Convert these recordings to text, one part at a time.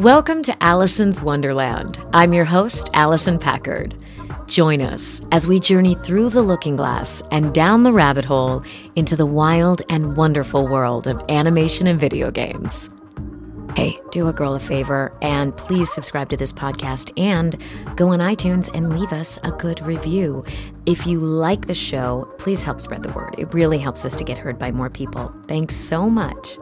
Welcome to Allison's Wonderland. I'm your host, Allison Packard. Join us as we journey through the looking glass and down the rabbit hole into the wild and wonderful world of animation and video games. Hey, do a girl a favor and please subscribe to this podcast and go on iTunes and leave us a good review. If you like the show, please help spread the word. It really helps us to get heard by more people. Thanks so much.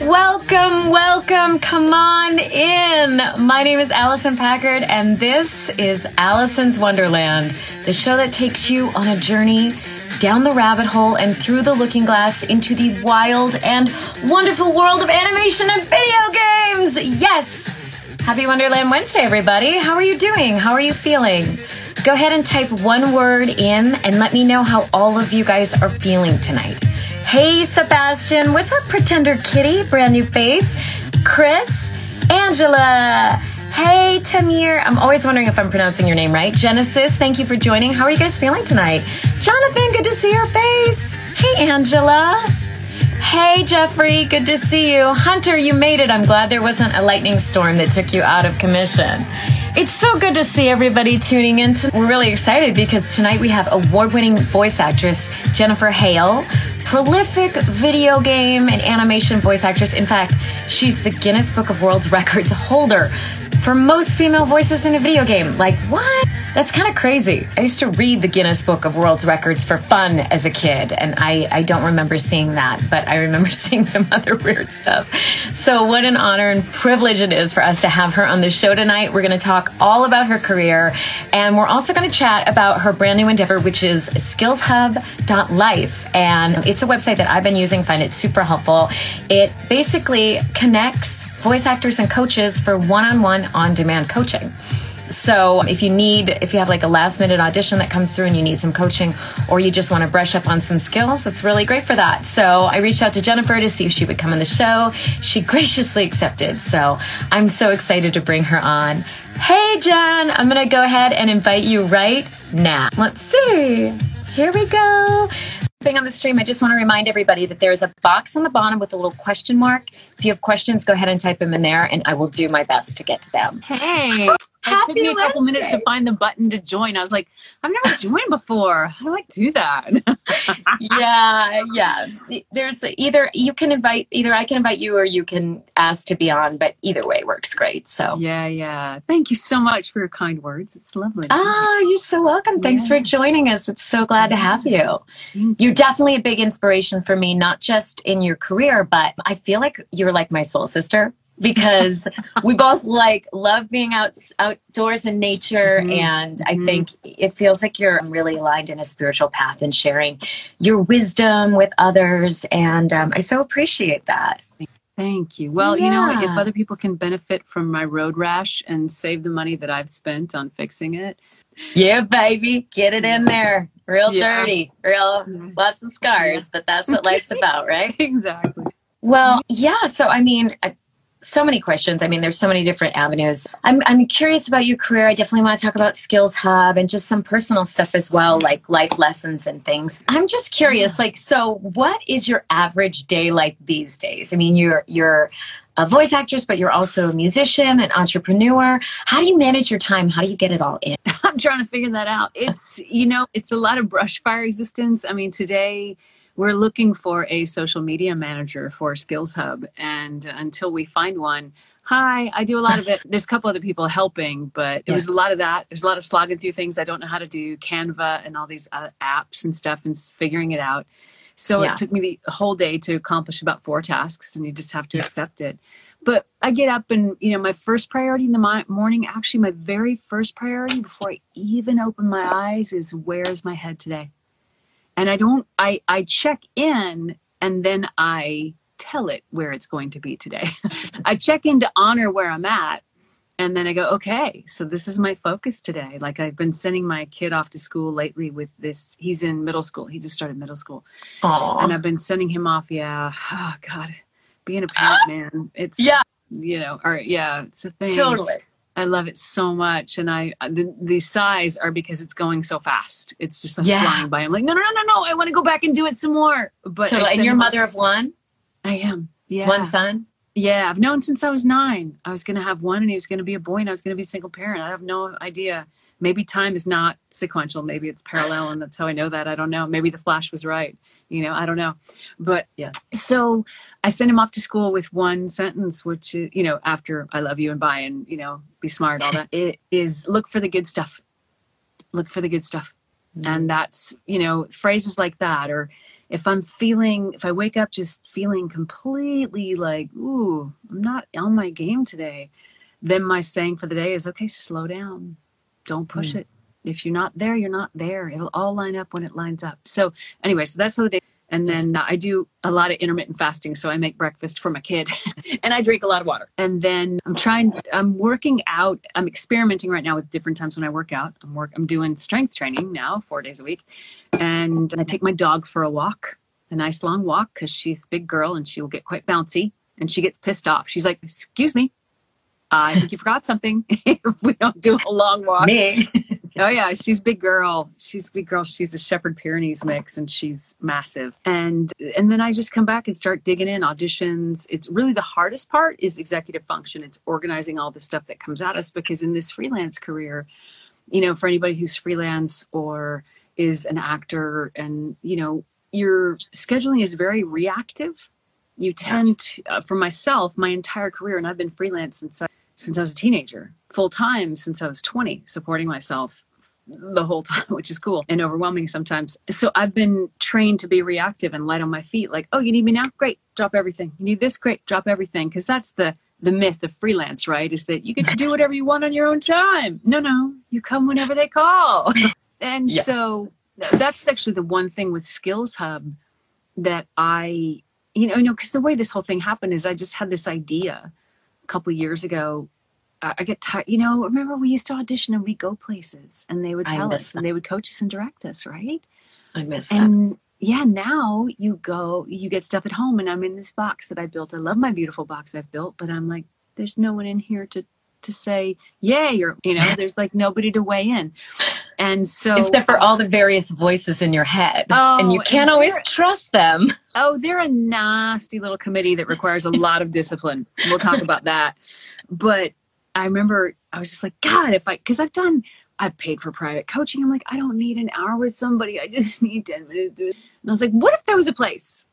Welcome, welcome, come on in. My name is Allison Packard, and this is Allison's Wonderland, the show that takes you on a journey down the rabbit hole and through the looking glass into the wild and wonderful world of animation and video games. Yes! Happy Wonderland Wednesday, everybody. How are you doing? How are you feeling? Go ahead and type one word in and let me know how all of you guys are feeling tonight. Hey, Sebastian. What's up, Pretender Kitty? Brand new face. Chris. Angela. Hey, Tamir. I'm always wondering if I'm pronouncing your name right. Genesis, thank you for joining. How are you guys feeling tonight? Jonathan, good to see your face. Hey, Angela. Hey, Jeffrey, good to see you. Hunter, you made it. I'm glad there wasn't a lightning storm that took you out of commission. It's so good to see everybody tuning in. We're really excited because tonight we have award winning voice actress Jennifer Hale prolific video game and animation voice actress. In fact, she's the Guinness Book of World Records holder for most female voices in a video game. Like, what? That's kind of crazy. I used to read the Guinness Book of World Records for fun as a kid, and I, I don't remember seeing that, but I remember seeing some other weird stuff. So, what an honor and privilege it is for us to have her on the show tonight. We're going to talk all about her career, and we're also going to chat about her brand new endeavor, which is skillshub.life. And it's a website that I've been using, find it super helpful. It basically connects voice actors and coaches for one on one on demand coaching. So if you need, if you have like a last minute audition that comes through and you need some coaching or you just want to brush up on some skills, it's really great for that. So I reached out to Jennifer to see if she would come on the show. She graciously accepted. So I'm so excited to bring her on. Hey, Jen, I'm going to go ahead and invite you right now. Let's see. Here we go on the stream, I just want to remind everybody that there's a box on the bottom with a little question mark. If you have questions, go ahead and type them in there, and I will do my best to get to them. Hey, it took me a couple minutes to find the button to join. I was like, I've never joined before. How do I do that? yeah, yeah. There's either you can invite, either I can invite you or you can ask to be on, but either way works great. So yeah, yeah. Thank you so much for your kind words. It's lovely. Ah, you're so welcome. Thanks yeah. for joining us. It's so glad yeah. to have you. You're definitely a big inspiration for me, not just in your career, but I feel like you're like my soul sister because we both like love being out outdoors in nature mm-hmm. and i mm-hmm. think it feels like you're really aligned in a spiritual path and sharing your wisdom with others and um, i so appreciate that Thank you. Well, yeah. you know, if other people can benefit from my road rash and save the money that I've spent on fixing it. Yeah, baby. Get it in there. Real yeah. dirty. Real lots of scars, yeah. but that's what life's about, right? exactly. Well, yeah. So, I mean, I, so many questions. I mean, there's so many different avenues. I'm, I'm curious about your career. I definitely want to talk about Skills Hub and just some personal stuff as well, like life lessons and things. I'm just curious, like, so what is your average day like these days? I mean, you're, you're a voice actress, but you're also a musician, an entrepreneur. How do you manage your time? How do you get it all in? I'm trying to figure that out. It's, you know, it's a lot of brush fire existence. I mean, today, we're looking for a social media manager for Skills Hub. And until we find one, hi, I do a lot of it. There's a couple other people helping, but it yeah. was a lot of that. There's a lot of slogging through things I don't know how to do, Canva and all these uh, apps and stuff, and figuring it out. So yeah. it took me the whole day to accomplish about four tasks, and you just have to yeah. accept it. But I get up and, you know, my first priority in the morning, actually, my very first priority before I even open my eyes is where's my head today? And i don't i i check in and then i tell it where it's going to be today. I check in to honor where i'm at and then i go okay so this is my focus today. Like i've been sending my kid off to school lately with this he's in middle school. He just started middle school. Aww. and i've been sending him off yeah. Oh god being a parent man it's yeah. you know or yeah it's a thing. Totally I love it so much, and I uh, the, the sighs are because it's going so fast. It's just like yeah. flying by. I'm like, no, no, no, no, no! I want to go back and do it some more. But totally. And you're mother of one. I am. Yeah. One son. Yeah, I've known since I was nine. I was going to have one, and he was going to be a boy, and I was going to be a single parent. I have no idea. Maybe time is not sequential. Maybe it's parallel, and that's how I know that. I don't know. Maybe the flash was right. You know, I don't know. But Yeah. so I sent him off to school with one sentence, which is, you know, after I love you and bye and, you know, be smart, all that. It is look for the good stuff. Look for the good stuff. Mm-hmm. And that's, you know, phrases like that. Or if I'm feeling, if I wake up just feeling completely like, ooh, I'm not on my game today, then my saying for the day is, okay, slow down. Don't push mm. it. If you're not there, you're not there. It'll all line up when it lines up. So, anyway, so that's how the day. And then uh, I do a lot of intermittent fasting. So I make breakfast for my kid and I drink a lot of water. And then I'm trying, I'm working out, I'm experimenting right now with different times when I work out. I'm work, I'm doing strength training now, four days a week. And I take my dog for a walk, a nice long walk, because she's a big girl and she will get quite bouncy and she gets pissed off. She's like, Excuse me, I think you forgot something if we don't do a long walk. Me. Oh yeah, she's a big girl. She's a big girl. She's a Shepherd Pyrenees mix, and she's massive. And and then I just come back and start digging in auditions. It's really the hardest part is executive function. It's organizing all the stuff that comes at us because in this freelance career, you know, for anybody who's freelance or is an actor, and you know, your scheduling is very reactive. You tend to, uh, for myself, my entire career, and I've been freelance since I, since I was a teenager, full time since I was 20, supporting myself the whole time, which is cool and overwhelming sometimes. So I've been trained to be reactive and light on my feet. Like, oh, you need me now? Great, drop everything. You need this? Great, drop everything. Because that's the the myth of freelance, right? Is that you get to do whatever you want on your own time. No, no, you come whenever they call. and Yeah. so that's actually the one thing with Skills Hub that I, you know, you know, because the way this whole thing happened is I just had this idea a couple years ago I get tired. You know, remember we used to audition and we'd go places and they would tell us and they would coach us and direct us, right? I miss that. And yeah, now you go, you get stuff at home and I'm in this box that I built. I love my beautiful box I've built, but I'm like, there's no one in here to to say yay or you know, there's like nobody to weigh in. And so Except for all the various voices in your head. Oh, and you can't and always trust them. Oh, they're a nasty little committee that requires a lot of discipline. We'll talk about that. But I remember I was just like, God, if I, because I've done, I've paid for private coaching. I'm like, I don't need an hour with somebody. I just need 10 minutes. to- And I was like, what if there was a place?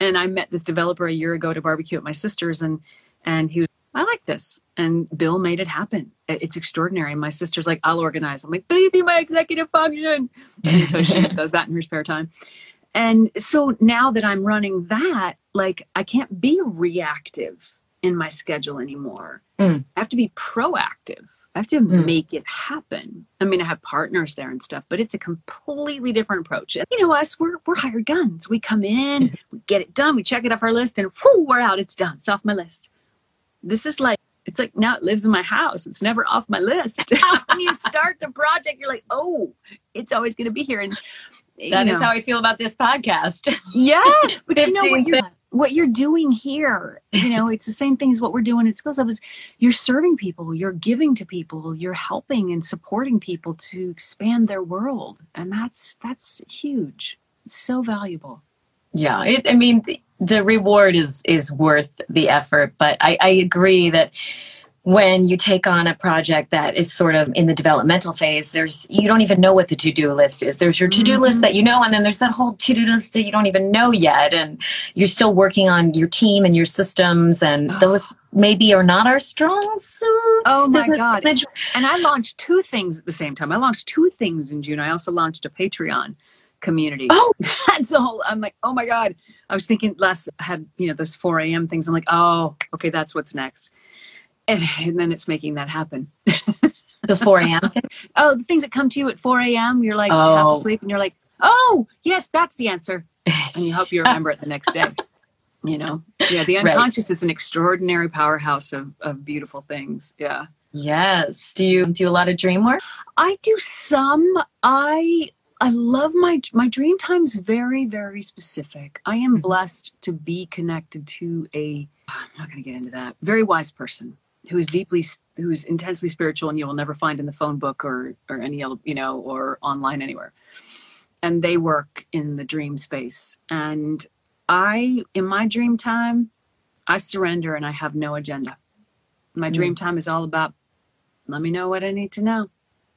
And I met this developer a year ago to barbecue at my sister's, and and he was, I like this. And Bill made it happen. It's extraordinary. And my sister's like, I'll organize. I'm like, please be my executive function. And so she does that in her spare time. And so now that I'm running that, like I can't be reactive in my schedule anymore. Mm. I have to be proactive. I have to Mm. make it happen. I mean, I have partners there and stuff, but it's a completely different approach. And you know, us, we're we're hired guns. We come in, we get it done, we check it off our list, and whoo, we're out. It's done. It's off my list. This is like it's like now it lives in my house. It's never off my list. when you start the project, you're like, oh, it's always going to be here. And That you is how I feel about this podcast. Yeah, but you know what you're, what you're doing here. You know, it's the same thing as what we're doing at Skills Hub. Is you're serving people, you're giving to people, you're helping and supporting people to expand their world, and that's that's huge. It's so valuable. Yeah, it, I mean, the, the reward is is worth the effort, but I, I agree that when you take on a project that is sort of in the developmental phase, there's you don't even know what the to do list is. There's your to do list mm-hmm. that you know, and then there's that whole to do list that you don't even know yet, and you're still working on your team and your systems, and those maybe are not our strong suits. Oh my Business God. And I launched two things at the same time. I launched two things in June. I also launched a Patreon community. Oh. that's a whole. I'm like, oh my god. I was thinking last I had you know those 4 a.m. things. I'm like, oh, okay, that's what's next. And, and then it's making that happen. The 4 a.m. Oh, the things that come to you at 4 a.m. You're like half Oh. asleep, and you're like, oh, yes, that's the answer. And you hope you remember it the next day. You know, yeah. The Right. unconscious is an extraordinary powerhouse of of beautiful things. Yeah. Yes. Do you do a lot of dream work? I do some. I I love my my dream time's very very specific. I am Mhm. blessed to be connected to a I'm not going to get into that. Very wise person who is deeply who is intensely spiritual and you will never find in the phone book or or any other, you know or online anywhere. And they work in the dream space and I in my dream time I surrender and I have no agenda. My hmm. dream time is all about let me know what I need to know.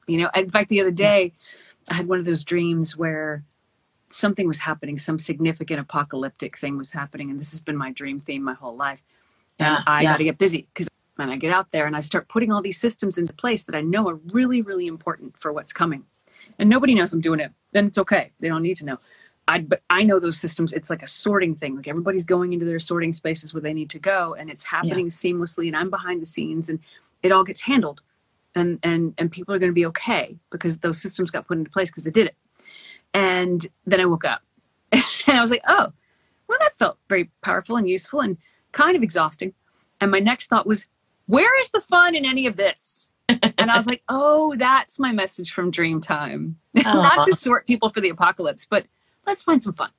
You know, in fact, the other day I had one of those dreams where something was happening, some significant apocalyptic thing was happening. And this has been my dream theme my whole life. Yeah, And I yeah. got to get busy because when I get out there and I start putting all these systems into place that I know are really, really important for what's coming. And nobody knows I'm doing it. Then it's okay. They don't need to know. I, but I know those systems. It's like a sorting thing. Like everybody's going into their sorting spaces where they need to go, and it's happening seamlessly. And I'm behind the scenes, and it all gets handled, and and and people are going to be okay because those systems got put into place because they did it. And then I woke up, and I was like, oh, well, that felt very powerful and useful and kind of exhausting. And my next thought was, where is the fun in any of this? and I was like, oh, that's my message from Dreamtime. Not to sort people for the apocalypse, but let's find some fun.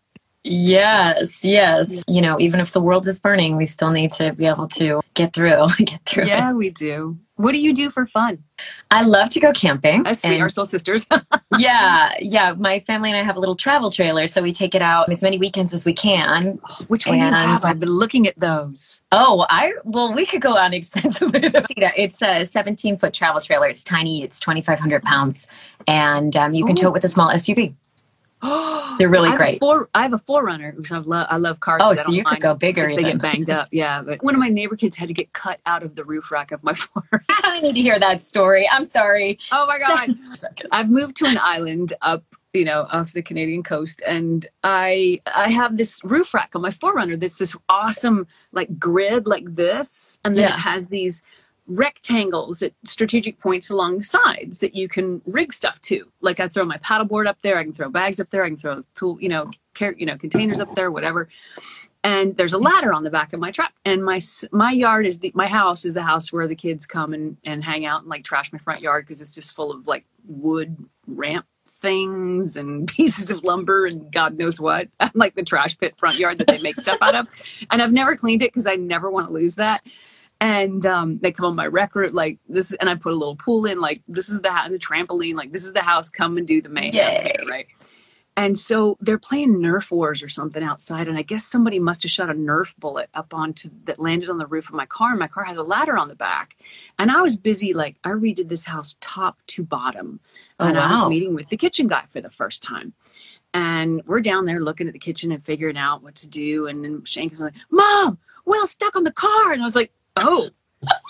Yes, yes. You know, even if the world is burning, we still need to be able to get through, get through Yeah, it. we do. What do you do for fun? I love to go camping. Us, we are soul sisters. yeah, yeah. My family and I have a little travel trailer, so we take it out as many weekends as we can. Which one And- have? I've been looking at those. Oh, I well, we could go on extensively. it's a 17 foot travel trailer. It's tiny. It's 2,500 pounds, and um, you can tow it with a small SUV. They're really I great. Four, I have a 4Runner because I love I love cars. Oh, so you could go bigger They get banged up. Yeah, but one of my neighbor kids had to get cut out of the roof rack of my 4Runner. I need to hear that story. I'm sorry. Oh my god! I've moved to an island up, you know, off the Canadian coast, and I I have this roof rack on my 4Runner that's this awesome like grid like this, and then Yeah. it has these rectangles at strategic points along the sides that you can rig stuff to. Like I throw my paddleboard up there, I can throw bags up there, I can throw tool, you know, car- you know, containers up there, whatever. And there's a ladder on the back of my truck, and my my yard is the my house is the house where the kids come and and hang out and like trash my front yard because it's just full of like wood ramp things and pieces of lumber and God knows what. Like the trash pit front yard that they make stuff out of, and I've never cleaned it because I never want to lose that. And um, they come on my record like this, and I put a little pool in like this is the ha- the trampoline like this is the house. Come and do the mayhem Yay. right? And so they're playing Nerf wars or something outside, and I guess somebody must have shot a Nerf bullet up onto that landed on the roof of my car. And my car has a ladder on the back, and I was busy like I redid this house top to bottom, Oh, and I was meeting with the kitchen guy for the first time. And we're down there looking at the kitchen and figuring out what to do. And then Shank was like, "Mom, Will's stuck on the car," and I was like, "Oh,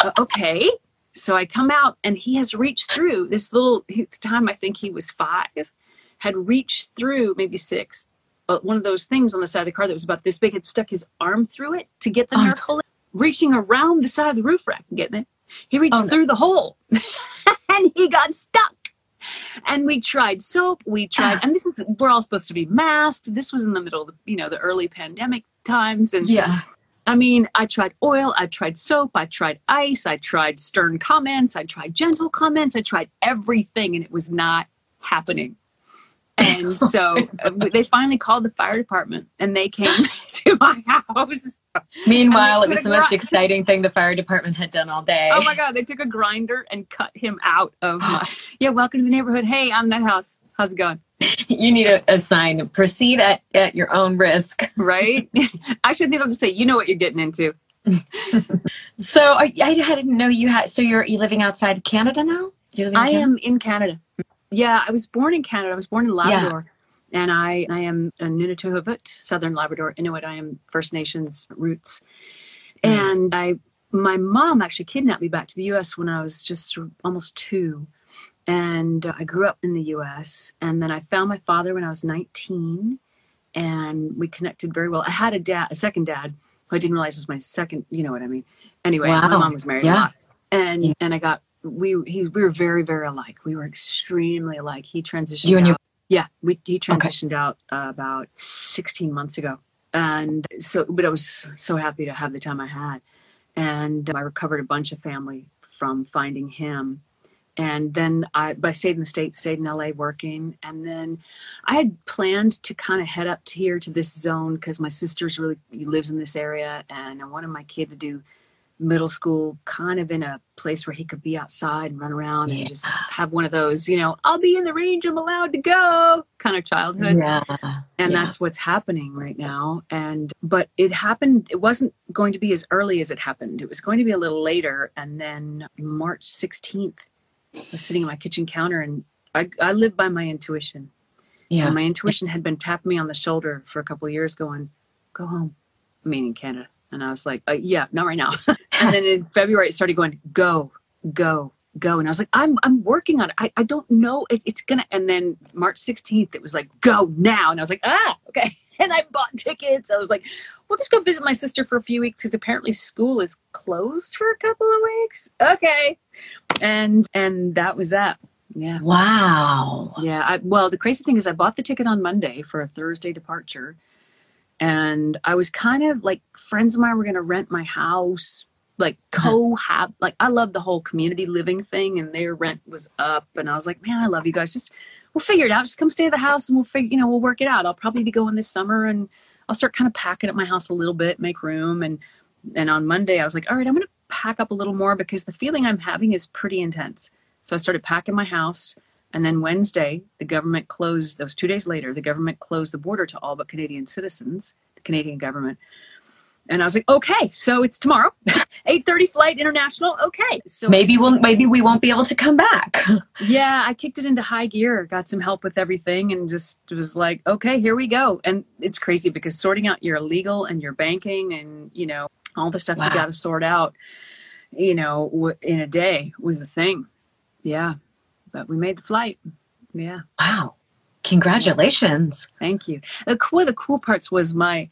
uh, okay." So I come out, and he has reached through this little. At the time, I think he was five had reached through maybe six, but one of those things on the side of the car that was about this big, had stuck his arm through it to get the Oh, Nerf bullet, reaching around the side of the roof rack and getting it. He reached Oh, no. through the hole and he got stuck. And we tried soap. We tried, and this is, we're all supposed to be masked. This was in the middle of the, you know, the early pandemic times. And Yeah. I mean, I tried oil, I tried soap, I tried ice, I tried stern comments, I tried gentle comments, I tried everything, and it was not happening. And so uh, they finally called the fire department and they came to my house. Meanwhile, it was the a most exciting thing the fire department had done all day. Oh my God, they took a grinder and cut him out of my. Yeah, welcome to the neighborhood. Hey, I'm that house. How's it going? You need a, a sign. Proceed at, at your own risk. Right? I should think I'll just say, you know what you're getting into. So I, I didn't know you had. So you're you living outside Canada now? I Canada? am in Canada. Yeah, I was born in Canada. I was born in Labrador. And I, I am a NunatuKavut, Southern Labrador Inuit. I am First Nations roots. Nice. And I, my mom actually kidnapped me back to the U.S. when I was just almost two. And uh, I grew up in the U.S. And then I found my father when I was 19. And we connected very well. I had a dad, a second dad, who I didn't realize was my second, you know what I mean. Anyway, my mom was married Yeah. a lot. And Yeah. and I got we he we were very very alike. We were extremely alike. He transitioned. You and your- out- yeah, we he transitioned out uh, about sixteen months ago, and so but I was so happy to have the time I had, and I recovered a bunch of family from finding him. And then I, but I stayed in the state, stayed in LA working. And then I had planned to kind of head up to here to this zone because my sister's really lives in this area and I wanted my kid to do middle school, kind of in a place where he could be outside and run around yeah. and just have one of those, you know, I'll be in the range, I'm allowed to go kind of childhood. Yeah. And yeah. that's what's happening right now. And, but it happened, it wasn't going to be as early as it happened. It was going to be a little later. And then March 16th, I was sitting at my kitchen counter and I, I live by my intuition. Yeah. And my intuition had been tapping me on the shoulder for a couple years going, go home, meaning Canada. And I was like, uh, yeah, not right now. and then in February, it started going, go, go, go. And I was like, I'm, I'm working on it. I, I don't know. It, it's going to, and then March 16th, it was like, go now. And I was like, ah, okay. And I bought tickets. I was like, we'll just go visit my sister for a few weeks because apparently school is closed for a couple of weeks. Okay. And, and that was that. Yeah. Wow. Yeah. I, well, the crazy thing is I bought the ticket on Monday for a Thursday departure and I was kind of like friends of mine were going to rent my house, like uh-huh. co have like I love the whole community living thing, and their rent was up, and I was like, man, I love you guys. Just we'll figure it out. Just come stay at the house, and we'll figure, you know, we'll work it out. I'll probably be going this summer, and I'll start kind of packing up my house a little bit, make room, and and on Monday I was like, all right, I'm going to pack up a little more because the feeling I'm having is pretty intense. So I started packing my house. And then Wednesday, the government closed, those two days later, the government closed the border to all but Canadian citizens, the Canadian government. And I was like, okay, so it's tomorrow, 8.30 flight international. Okay. So maybe we'll, maybe we won't be able to come back. yeah. I kicked it into high gear, got some help with everything and just was like, okay, here we go. And it's crazy because sorting out your legal and your banking and, you know, all the stuff wow. you got to sort out, you know, in a day was the thing. Yeah but we made the flight. Yeah. Wow. Congratulations. Thank you. The, one of the cool parts was my,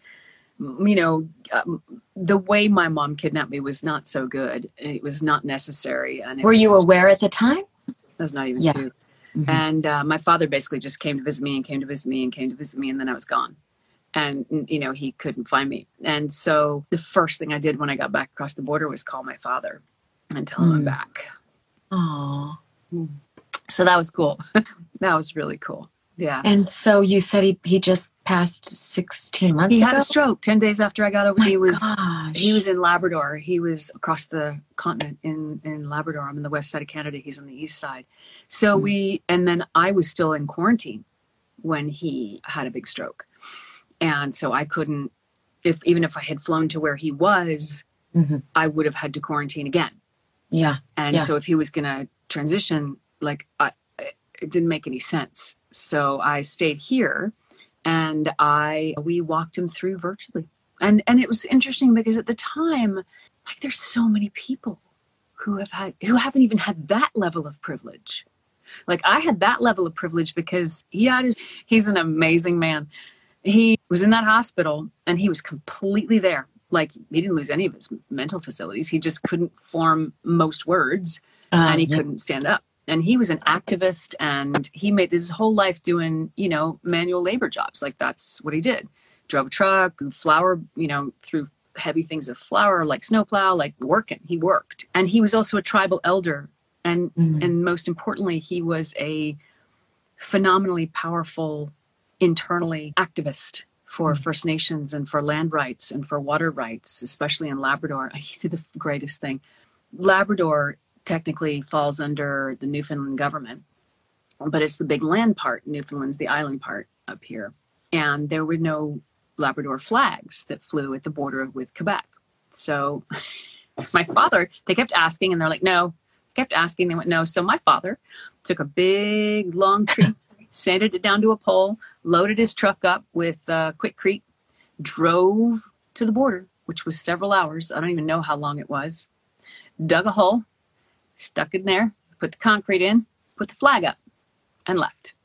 you know, um, the way my mom kidnapped me was not so good. It was not necessary. And Were was, you aware at the time? I was not even yeah. two. Mm-hmm. And uh, my father basically just came to visit me and came to visit me and came to visit me, and then I was gone. And, you know, he couldn't find me. And so the first thing I did when I got back across the border was call my father and tell him mm. I'm back. oh Mm. So that was cool. that was really cool. Yeah. And so you said he, he just passed 16 months he ago? had a stroke 10 days after I got over. My he was gosh. he was in Labrador. He was across the continent in in Labrador. I'm in the west side of Canada. He's on the east side. So mm. we and then I was still in quarantine when he had a big stroke. And so I couldn't if even if I had flown to where he was, mm-hmm. I would have had to quarantine again. Yeah. And yeah. so if he was going to transition like I, it didn't make any sense. So I stayed here and I we walked him through virtually. And and it was interesting because at the time like there's so many people who have had who haven't even had that level of privilege. Like I had that level of privilege because he had his, he's an amazing man. He was in that hospital and he was completely there. Like he didn't lose any of his mental facilities. He just couldn't form most words uh, and he yeah. couldn't stand up and he was an activist and he made his whole life doing you know manual labor jobs like that's what he did drove a truck flour you know through heavy things of flour like snowplow like working he worked and he was also a tribal elder and mm-hmm. and most importantly he was a phenomenally powerful internally activist for mm-hmm. First Nations and for land rights and for water rights, especially in Labrador. I did the greatest thing. Labrador technically falls under the Newfoundland government, but it's the big land part. Newfoundland's the island part up here. And there were no Labrador flags that flew at the border with Quebec. So my father, they kept asking and they're like, no, kept asking. They went, no. So my father took a big long tree, sanded it down to a pole, loaded his truck up with uh, Quikrete, drove to the border, which was several hours. I don't even know how long it was. Dug a hole, stuck it in there, put the concrete in, put the flag up, and left.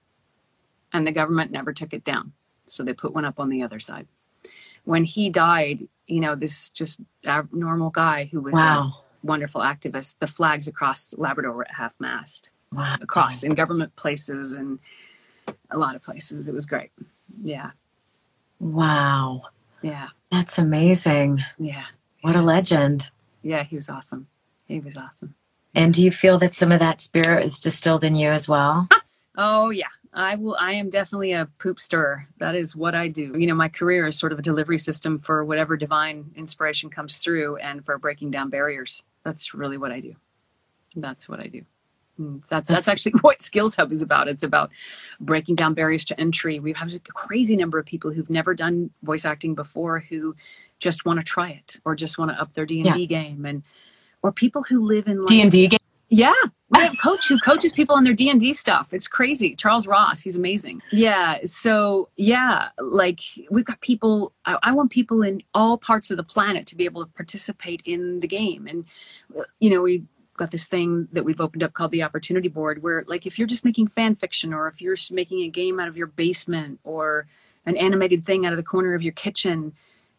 And the government never took it down. So they put one up on the other side. When he died, you know, this just normal guy who was wow. a wonderful activist, the flags across Labrador were at half mast. Wow. Across in government places and a lot of places. It was great. Yeah. Wow. Yeah. That's amazing. Yeah. What a legend. Yeah, he was awesome. He was awesome. And do you feel that some of that spirit is distilled in you as well? Oh yeah, I will. I am definitely a poop stirrer. That is what I do. You know, my career is sort of a delivery system for whatever divine inspiration comes through, and for breaking down barriers. That's really what I do. That's what I do. That's that's actually what Skills Hub is about. It's about breaking down barriers to entry. We have a crazy number of people who've never done voice acting before who just want to try it or just want to up their D and D game, and or people who live in D and D game. Yeah, we have a coach who coaches people on their D and D stuff. It's crazy. Charles Ross, he's amazing. Yeah. So yeah, like we've got people. I, I, want people in all parts of the planet to be able to participate in the game, and you know we got this thing that we've opened up called the opportunity board where like if you're just making fan fiction or if you're making a game out of your basement or an animated thing out of the corner of your kitchen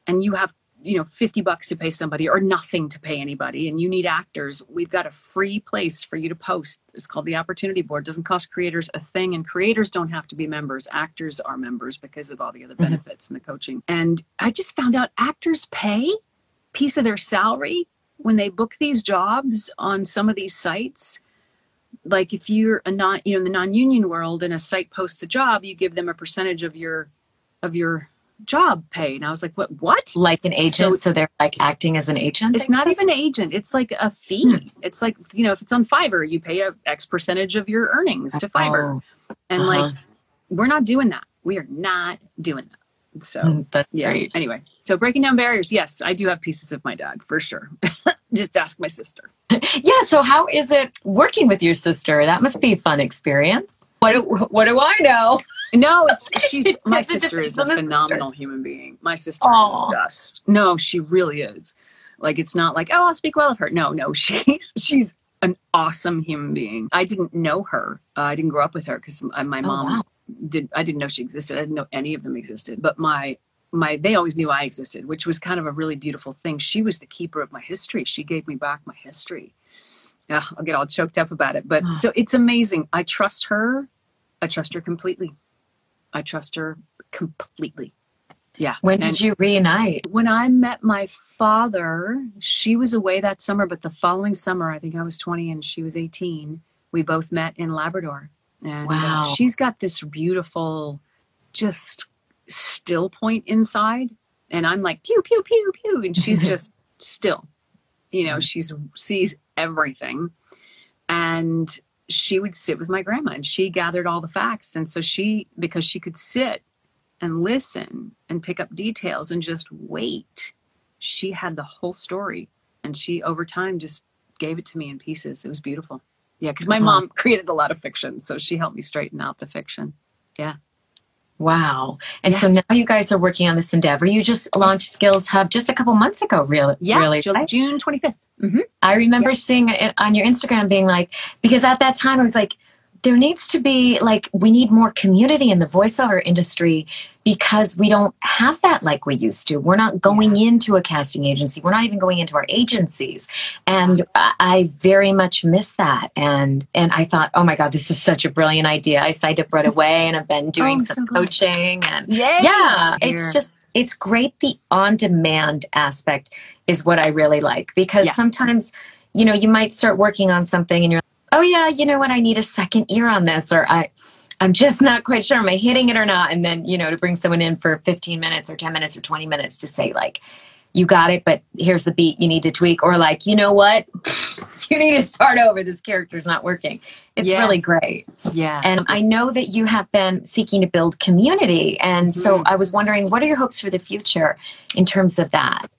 and you have you know 50 bucks to pay somebody or nothing to pay anybody and you need actors we've got a free place for you to post it's called the opportunity board it doesn't cost creators a thing and creators don't have to be members actors are members because of all the other mm-hmm. benefits mm-hmm. and the coaching and i just found out actors pay piece of their salary when they book these jobs on some of these sites like if you're a non you know in the non-union world and a site posts a job you give them a percentage of your of your job pay. And i was like what what? Like an agent? So, so they're like acting as an agent it's not even an agent. It's like a fee. Hmm. it's like you know if it's on fiverr you pay a x percentage of your earnings to fiverr. Oh. and uh-huh. like we're not doing that. We are not doing that so mm, That's yeah. Great. Anyway, so breaking down barriers. Yes, I do have pieces of my dad for sure. Just ask my sister. yeah. So how is it working with your sister? That must be a fun experience. What do, what do I know? No, it's she's my sister is a phenomenal human being. My sister Aww. is just no, she really is. Like it's not like oh I'll speak well of her. No, no, she's she's an awesome human being. I didn't know her. Uh, I didn't grow up with her because my, my oh, mom wow did I didn't know she existed. I didn't know any of them existed. But my my they always knew I existed, which was kind of a really beautiful thing. She was the keeper of my history. She gave me back my history. Ugh, I'll get all choked up about it. But so it's amazing. I trust her. I trust her completely. I trust her completely. Yeah. When did you reunite? When I met my father, she was away that summer, but the following summer, I think I was 20 and she was 18, we both met in Labrador. And uh, wow. uh, she's got this beautiful, just still point inside. And I'm like, pew, pew, pew, pew. And she's just still. You know, she sees everything. And she would sit with my grandma and she gathered all the facts. And so she, because she could sit and listen and pick up details and just wait, she had the whole story. And she, over time, just gave it to me in pieces. It was beautiful. Yeah, because my uh-huh. mom created a lot of fiction, so she helped me straighten out the fiction. Yeah. Wow. And yeah. so now you guys are working on this endeavor. You just launched Skills Hub just a couple months ago, really. Yeah, really. July, June 25th. Mm-hmm. I remember yeah. seeing it on your Instagram being like, because at that time I was like, there needs to be like we need more community in the voiceover industry because we don't have that like we used to. We're not going yeah. into a casting agency. We're not even going into our agencies. And I very much miss that. And and I thought, oh my God, this is such a brilliant idea. I signed up right away and I've been doing oh, some so coaching and Yay. yeah, it's just it's great. The on-demand aspect is what I really like because yeah. sometimes, you know, you might start working on something and you're oh yeah, you know what, I need a second ear on this, or I, I'm just not quite sure, am I hitting it or not? And then, you know, to bring someone in for 15 minutes or 10 minutes or 20 minutes to say like, you got it, but here's the beat you need to tweak, or like, you know what, you need to start over. This character's not working. It's yeah. really great. Yeah. And I know that you have been seeking to build community. And mm-hmm. so I was wondering, what are your hopes for the future in terms of that?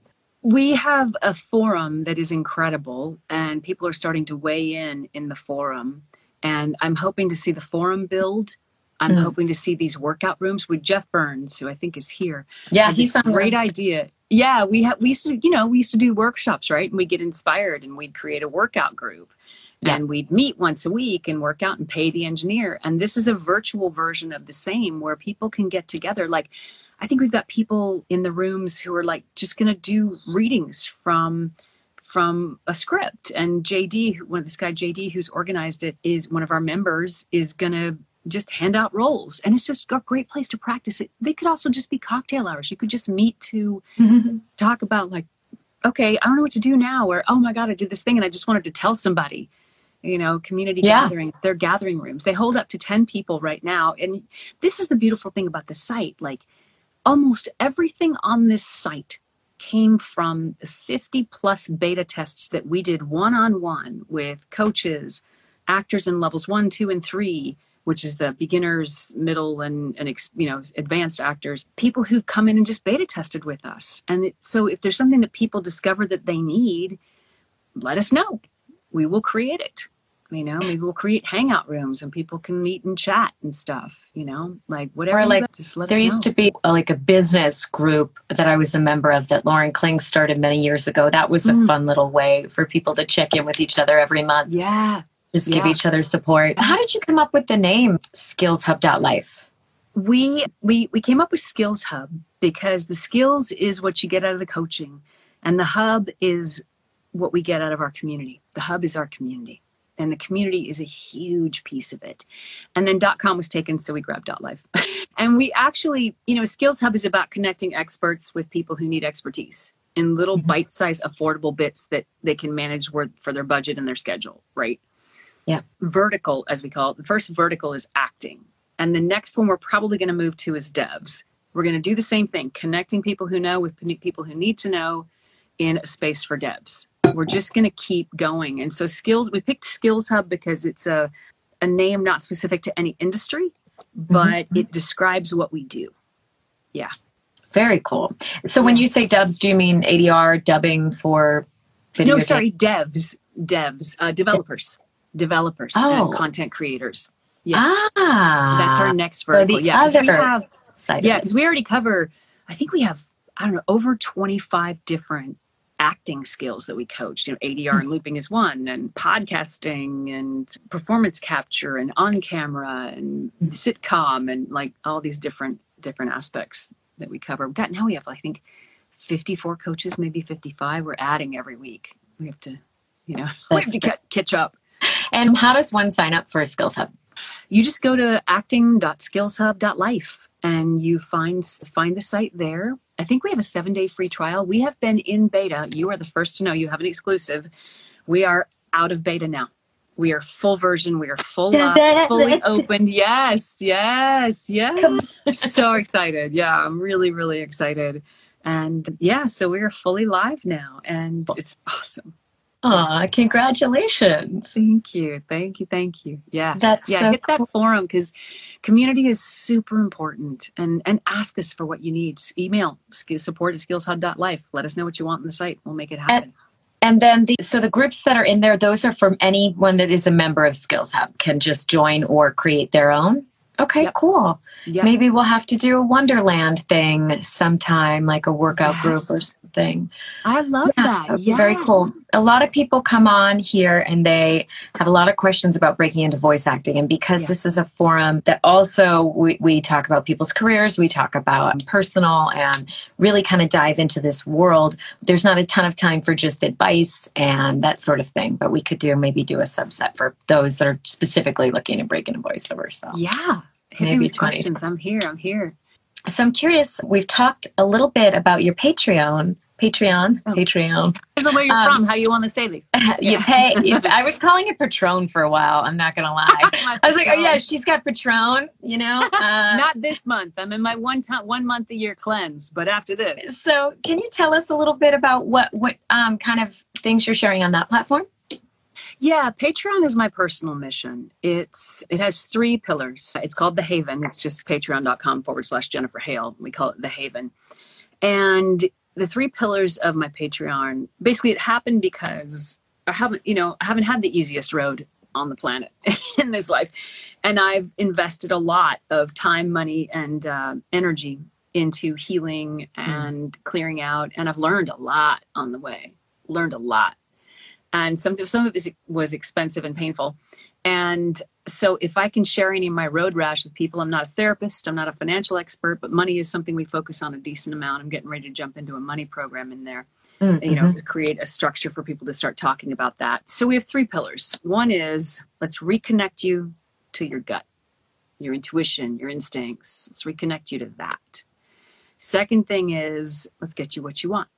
We have a forum that is incredible and people are starting to weigh in in the forum. And i'm hoping to see the forum build. I'm mm. hoping to see these workout rooms with jeff burns who i think is here. Yeah he's a great idea. Yeah we have we used to you know we used to do workshops right? And we get inspired and we'd create a workout group. Yeah. and we'd meet once a week and work out and pay the engineer. And this is a virtual version of the same where people can get together. Like I think we've got people in the rooms who are like just going to do readings from from a script. And JD, one this guy JD who's organized it, is one of our members is going to just hand out roles, and it's just a great place to practice it. They could also just be cocktail hours. You could just meet to mm-hmm. talk about like, okay, I don't know what to do now, or oh my god, I did this thing and I just wanted to tell somebody. you know, community Yeah. gatherings. They're gathering rooms. They hold up to 10 people right now. And this is the beautiful thing about the site. Like almost everything on this site came from the 50 plus beta tests that we did one on one with coaches, actors in levels one, two, and three, which is the beginners, middle, and, and you know advanced actors. People who come in and just beta tested with us. And it, so, if there's something that people discover that they need, let us know. We will create it. You know, maybe we'll create hangout rooms and people can meet and chat and stuff. You know, like whatever. Or like just let There used know. to be uh, like a business group that I was a member of that Lauren Kling started many years ago. That was a Mm. fun little way for people to check in with each other every month, Yeah. just give yeah. each other support. How did you come up with the name skillshub.life? we we we came up with skills hub because the skills is what you get out of the coaching and the hub is what we get out of our community the hub is our community and the community is a huge piece of it and then com was taken so we grabbed life and we actually you know skills hub is about connecting experts with people who need expertise in little Mhm. bite-sized affordable bits that they can manage for their budget and their schedule right Yeah. vertical as we call it the first vertical is acting and the next one we're probably going to move to is devs. We're going to do the same thing, connecting people who know with people who need to know in a space for devs. We're just going to keep going. And so skills, we picked Skills Hub because it's a, a name not specific to any industry, but it describes what we do. Yeah. Very cool. So when you say dubs, do you mean ADR dubbing for video? no, game? sorry, devs, devs, uh, developers, developers, Oh. and content creators. Yeah, Ah, that's our next so vertical. the yeah, we have side. Yeah, because we already cover, I think we have, I don't know, over 25 different acting skills that we coach. You know, ADR and hmm. looping is one, and podcasting and performance capture and on camera and hmm. sitcom and like all these different different aspects that we cover. We've got now we have I think 54 coaches, maybe 55. We're adding every week. We have to, you know, we have to ca- catch up. And how does one sign up for a Skills Hub? you just go to acting.skillshub.life and you find find the site there. I think we have a seven day free trial. We have been in beta. You are the first to know. You have an exclusive. We are out of beta now. We are full version. We are full Da, live, da, da, fully opened. Yes, yes, yes. Come so excited. Yeah, I'm really, really excited. And yeah, so we are fully live now, and it's awesome. Aw, congratulations. Thank you, thank you, thank you. Yeah, That's yeah so hit that forum because community is super important and and ask us for what you need Just email support at skillshub.life let us know what you want on the site we'll make it happen And then the so the groups that are in there, those are from anyone that is a member of Skills Hub can just join or create their own. Okay, Yep. cool. yeah Maybe we'll have to do a Wonderland thing sometime, like a workout group or something. i love Yeah, that be very cool. A lot of people come on here and they have a lot of questions about breaking into voice acting. And because Yeah. this is a forum that also we, we talk about people's careers, we talk about personal and really kind of dive into this world. There's not a ton of time for just advice and that sort of thing, but we could do maybe do a subset for those that are specifically looking to break into voiceover. So. yeah hit Maybe 20. questions i'm here i'm here So I'm curious. We've talked a little bit about your Patreon. Patreon. Oh. Patreon. Depends where you're Um, from how you want to say this you Yeah. pay. If, I was calling it Patron for a while. I'm not gonna lie. I was like, oh yeah, she's got Patron. You know. Uh, not this month i'm in my one time one month a year cleanse but after this so can you tell us a little bit about what what um, kind of things you're sharing on that platform? Yeah, Patreon is my personal mission. It's it has three pillars. It's called the Haven. It's just patreon.com forward slash Jennifer Hale. We call it the Haven. And the three pillars of my Patreon, basically it happened because I haven't, you know, I haven't had the easiest road on the planet in this life. And I've invested a lot of time, money, and uh, energy into healing and clearing out. And I've learned a lot on the way, learned a lot and some some of it was expensive and painful. And so, if I can share any of my road rash with people, I'm not a therapist, I'm not a financial expert, but money is something we focus on a decent amount. I'm getting ready to jump into a money program in there, mm, you know, to create a structure for people to start talking about that. So we have three pillars. One is let's reconnect you to your gut, your intuition, your instincts. Let's reconnect you to that. Second thing is let's get you what you want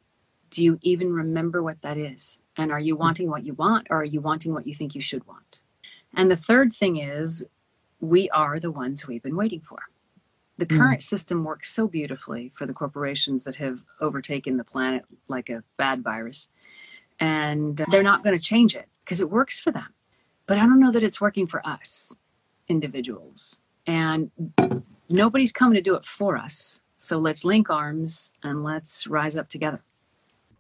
do you even remember what that is? And are you mm. wanting what you want or are you wanting what you think you should want? And the third thing is, we are the ones we've been waiting for. The hmm. current mm. system works so beautifully for the corporations that have overtaken the planet like a bad virus. And they're not going to change it because it works for them. But I don't know that it's working for us individuals. And nobody's coming to do it for us. So let's link arms and let's rise up together.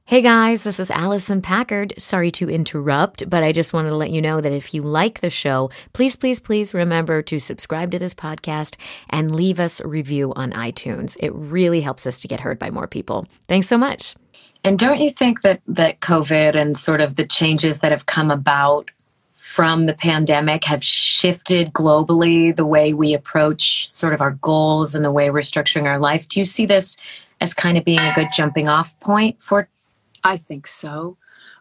Hey guys, this is Allison Packard. Sorry to interrupt, but I just wanted to let you know that if you like the show, please, please, please remember to subscribe to this podcast and leave us a review on iTunes. It really helps us to get heard by more people. Thanks so much. And don't you think that that COVID and sort of the changes that have come about from the pandemic have shifted globally the way we approach sort of our goals and the way we're structuring our life? Do you see this as kind of being a good jumping off point for I think so.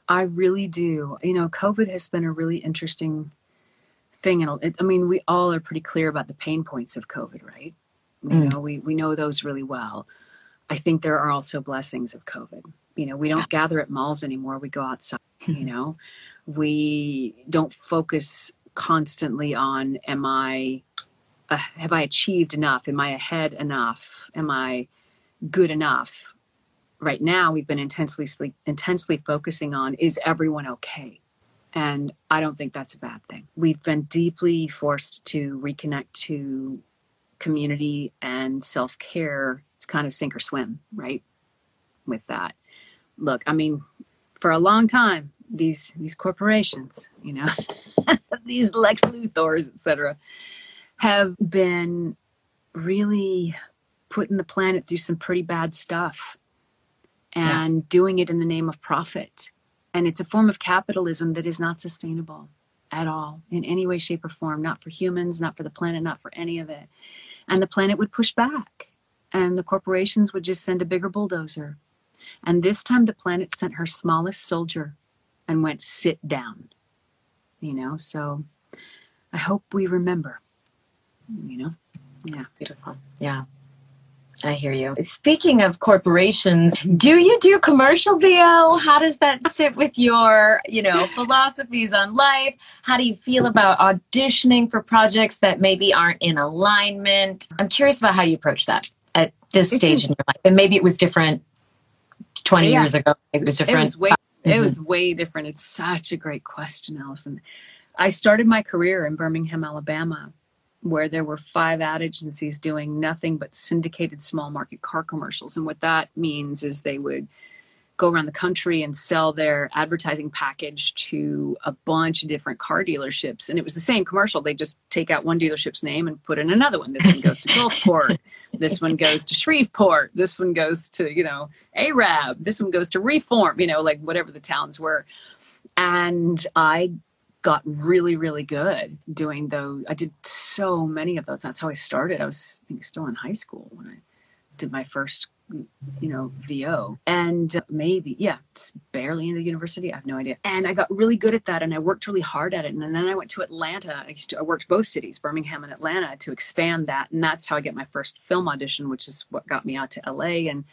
I really do. You know, COVID has been a really interesting thing. And it, I mean, we all are pretty clear about the pain points of COVID, right? You mm. know, we, we know those really well. I think there are also blessings of COVID. You know, we don't yeah. gather at malls anymore. We go outside, you know, we don't focus constantly on, am I, uh, have I achieved enough? Am I ahead enough? Am I good enough? Right now we've been intensely sleep, intensely focusing on is everyone okay? And i don't think that's a bad thing. We've been deeply forced to reconnect to community and self-care. It's kind of sink or swim right with that. Look i mean for a long time these these corporations you know these lex luthors etc have been really putting the planet through some pretty bad stuff and yeah. doing it in the name of profit. And it's a form of capitalism that is not sustainable at all in any way, shape, or form, not for humans, not for the planet, not for any of it. And the planet would push back, and the corporations would just send a bigger bulldozer. And this time, the planet sent her smallest soldier and went, sit down. You know, so I hope we remember, you know? Yeah. Beautiful. Yeah. I hear you. Speaking of corporations, do you do commercial VO? How does that sit with your, you know, philosophies on life? How do you feel about auditioning for projects that maybe aren't in alignment? I'm curious about how you approach that at this stage in your life. And maybe it was different 20 yeah. years ago. It was different. It was, way, mm-hmm. it was way different. It's such a great question, Allison. I started my career in Birmingham, Alabama where there were five ad agencies doing nothing but syndicated small market car commercials. And what that means is they would go around the country and sell their advertising package to a bunch of different car dealerships. And it was the same commercial. They just take out one dealership's name and put in another one. This one goes to Gulfport. this one goes to Shreveport. This one goes to, you know, Arab. This one goes to Reform, you know, like whatever the towns were. And I got really, really good doing those. I did so many of those. That's how I started. I was, I think, still in high school when I did my first, you know, VO. And maybe, yeah, just barely into university. I have no idea. And I got really good at that and I worked really hard at it. And then I went to Atlanta. I, to, I worked both cities, Birmingham and Atlanta, to expand that. And that's how I get my first film audition, which is what got me out to LA. And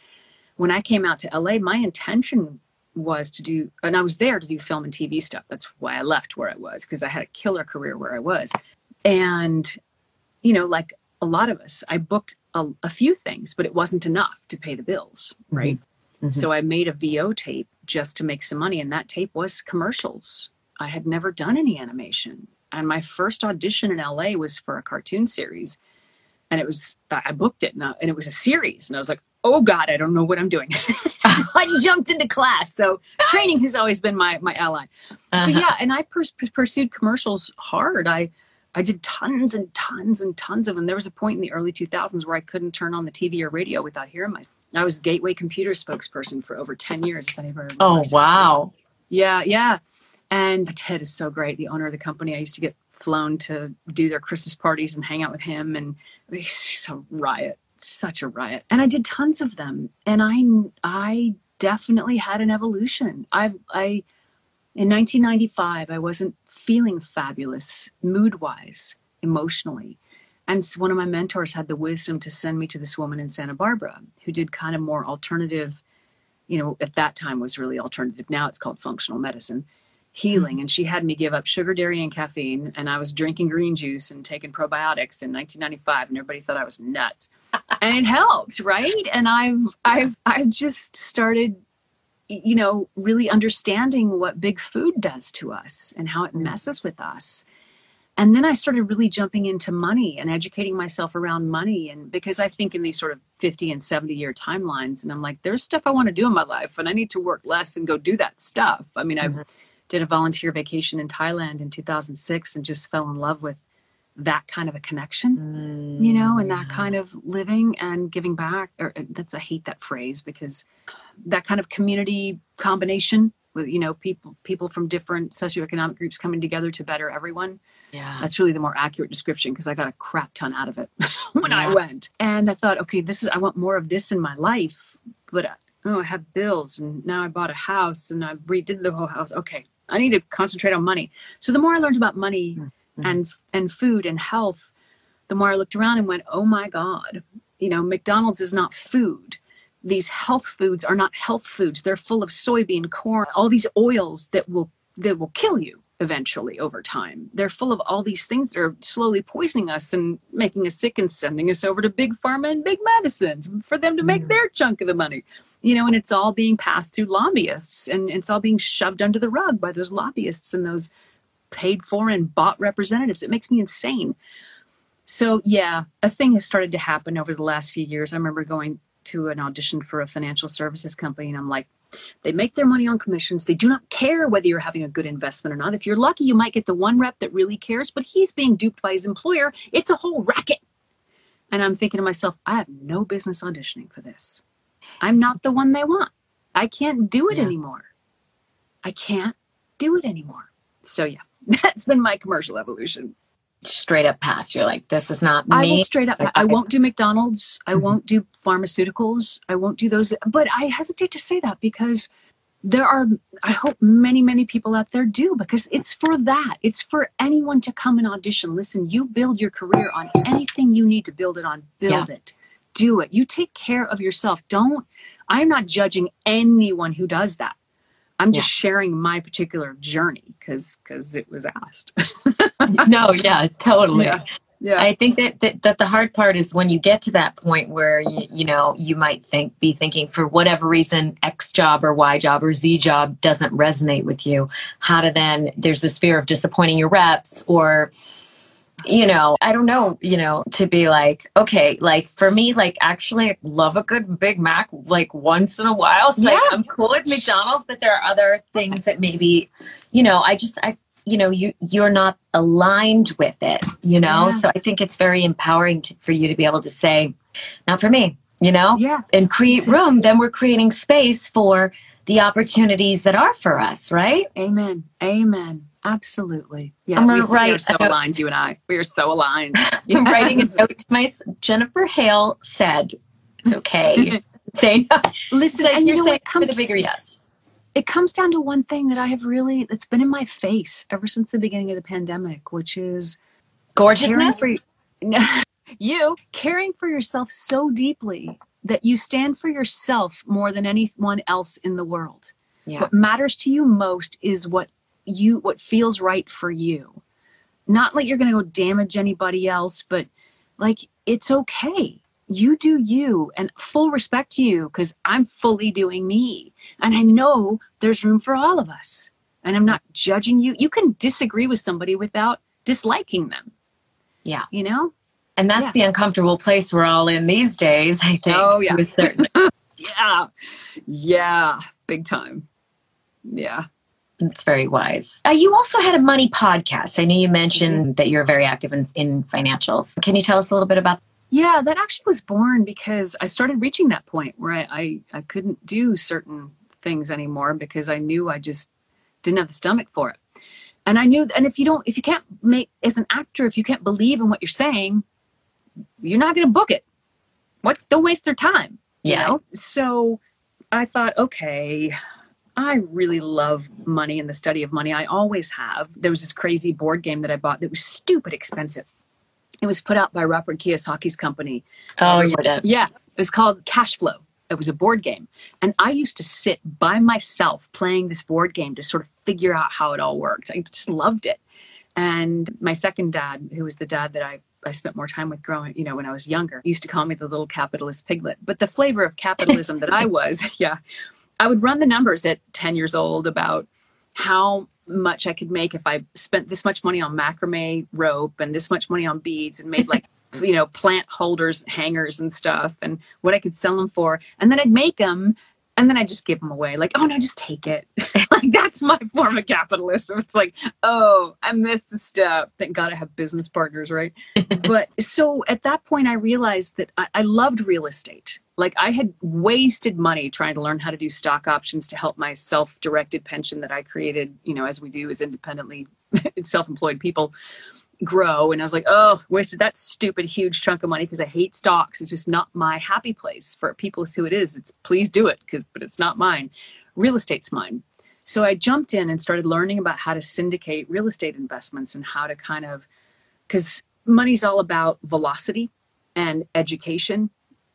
when I came out to LA, my intention was to do, and I was there to do film and TV stuff. That's why I left where I was because I had a killer career where I was. And, you know, like a lot of us, I booked a, a few things, but it wasn't enough to pay the bills, mm-hmm. right? Mm-hmm. So I made a VO tape just to make some money, and that tape was commercials. I had never done any animation. And my first audition in LA was for a cartoon series. And it was, I booked it and, uh, and it was a series. And I was like, oh God, I don't know what I'm doing. I jumped into class. So training has always been my my ally. Uh-huh. So yeah, and I pers- pursued commercials hard. I I did tons and tons and tons of them. There was a point in the early 2000s where I couldn't turn on the TV or radio without hearing myself. I was Gateway Computer spokesperson for over 10 years. If anybody oh wow! Yeah, yeah. And Ted is so great. The owner of the company. I used to get flown to do their Christmas parties and hang out with him, and he's a riot such a riot. And i did tons of them. And i i definitely had an evolution. I've i in 1995 i wasn't feeling fabulous mood wise emotionally. And so one of my mentors had the wisdom to send me to this woman in santa barbara who did kind of more alternative you know, at that time was really alternative. Now it's called functional medicine healing. And she had me give up sugar, dairy, and caffeine. And I was drinking green juice and taking probiotics in 1995. And everybody thought I was nuts. and it helped, right? And I've, I've, I've just started, you know, really understanding what big food does to us and how it messes with us. And then I started really jumping into money and educating myself around money. And because I think in these sort of 50 and 70 year timelines, and I'm like, there's stuff I want to do in my life and I need to work less and go do that stuff. I mean, mm-hmm. I did a volunteer vacation in Thailand in 2006 and just fell in love with that kind of a connection, mm, you know, and that kind of living and giving back. Or uh, that's, I hate that phrase because that kind of community combination with, you know, people, people from different socioeconomic groups coming together to better everyone yeah. That's really the more accurate description because I got a crap ton out of it when yeah. I went. And I thought, okay, this is, I want more of this in my life. But, uh, oh, I have bills and now I bought a house and I redid the whole house. Okay, I need to concentrate on money. So the more I learned about money mm-hmm. and, and food and health, the more I looked around and went, oh my God, you know, McDonald's is not food these health foods are not health foods. They're full of soybean, corn, all these oils that will that will kill you eventually over time. They're full of all these things that are slowly poisoning us and making us sick and sending us over to big pharma and big medicines for them to make their chunk of the money. You know, and it's all being passed through lobbyists and it's all being shoved under the rug by those lobbyists and those paid for and bought representatives. It makes me insane. So, yeah, a thing has started to happen over the last few years. I remember going to an audition for a financial services company and I'm like, they make their money on commissions. They do not care whether you're having a good investment or not. If you're lucky, you might get the one rep that really cares, but he's being duped by his employer. It's a whole racket. And I'm thinking to myself, I have no business auditioning for this. I'm not the one they want. I can't do it yeah. anymore. I can't do it anymore. So, yeah, that's been my commercial evolution straight up pass. You're like, this is not me. I will straight up. I won't do McDonald's. I mm-hmm. won't do pharmaceuticals. I won't do those. But I hesitate to say that because there are, I hope many, many people out there do because it's for that. It's for anyone to come and audition. Listen, you build your career on anything you need to build it on. Build yeah. it. Do it. You take care of yourself. Don't, I'm not judging anyone who does that. I'm just yeah. sharing my particular journey because because it was asked. no, yeah, totally. Yeah. Yeah. I think that, that that the hard part is when you get to that point where you, you know you might think be thinking for whatever reason X job or Y job or Z job doesn't resonate with you. How to then there's this fear of disappointing your reps or you know, I don't know, you know, to be like, okay, like for me, like actually I love a good Big Mac like once in a while. So yeah. like, I'm cool with McDonald's, but there are other things that maybe, you know, I just, I, you know, you, you're not aligned with it, you know? Yeah. So I think it's very empowering to, for you to be able to say, not for me, you know? Yeah. And create room. Then we're creating space for the opportunities that are for us, right? Amen. Amen. Absolutely. Yeah, I'm we, we are so aligned, you and I. We are so aligned. I'm writing a note to my Jennifer Hale said, "It's okay." Say listen, like and you're you know, saying comes, a bigger yes. It comes down to one thing that I have really that's been in my face ever since the beginning of the pandemic, which is gorgeousness. For, you caring for yourself so deeply that you stand for yourself more than anyone else in the world. Yeah. What matters to you most is what you what feels right for you. Not like you're going to go damage anybody else, but like it's okay. You do you and full respect to you because I'm fully doing me. And I know there's room for all of us. And I'm not judging you. You can disagree with somebody without disliking them. Yeah. You know? And that's yeah. the uncomfortable place we're all in these days, I think. Oh, yeah. certain. yeah. Yeah. Big time. Yeah. It's very wise. Uh, you also had a money podcast. I know you mentioned mm-hmm. that you're very active in, in financials. Can you tell us a little bit about yeah, that actually was born because I started reaching that point where I, I, I, couldn't do certain things anymore because I knew I just didn't have the stomach for it. And I knew, and if you don't, if you can't make, as an actor, if you can't believe in what you're saying, you're not going to book it. What's, don't waste their time. Yeah. You know? So I thought, okay, I really love money and the study of money. I always have. There was this crazy board game that I bought that was stupid expensive. It was put out by Robert Kiyosaki's company. Oh, um, yeah. Yeah. It was called Cash Flow. it was a board game. And I used to sit by myself playing this board game to sort of figure out how it all worked. I just loved it. And my second dad, who was the dad that I, I spent more time with growing, you know, when I was younger, used to call me the little capitalist piglet. But the flavor of capitalism that I was, yeah, I would run the numbers at 10 years old about how much I could make if I spent this much money on macrame rope and this much money on beads and made like you know, plant holders, hangers and stuff, and what I could sell them for. And then I'd make them and then I'd just give them away. Like, oh no, just take it. like that's my form of capitalism. It's like, oh, I missed a step. Thank God I have business partners, right? but so at that point, I realized that I, I, loved real estate. Like I had wasted money trying to learn how to do stock options to help my self-directed pension that I created. You know, as we do as independently self-employed people grow and i was like oh wasted that stupid huge chunk of money because i hate stocks it's just not my happy place for people who it is it's please do it because but it's not mine real estate's mine so i jumped in and started learning about how to syndicate real estate investments and how to kind of because money's all about velocity and education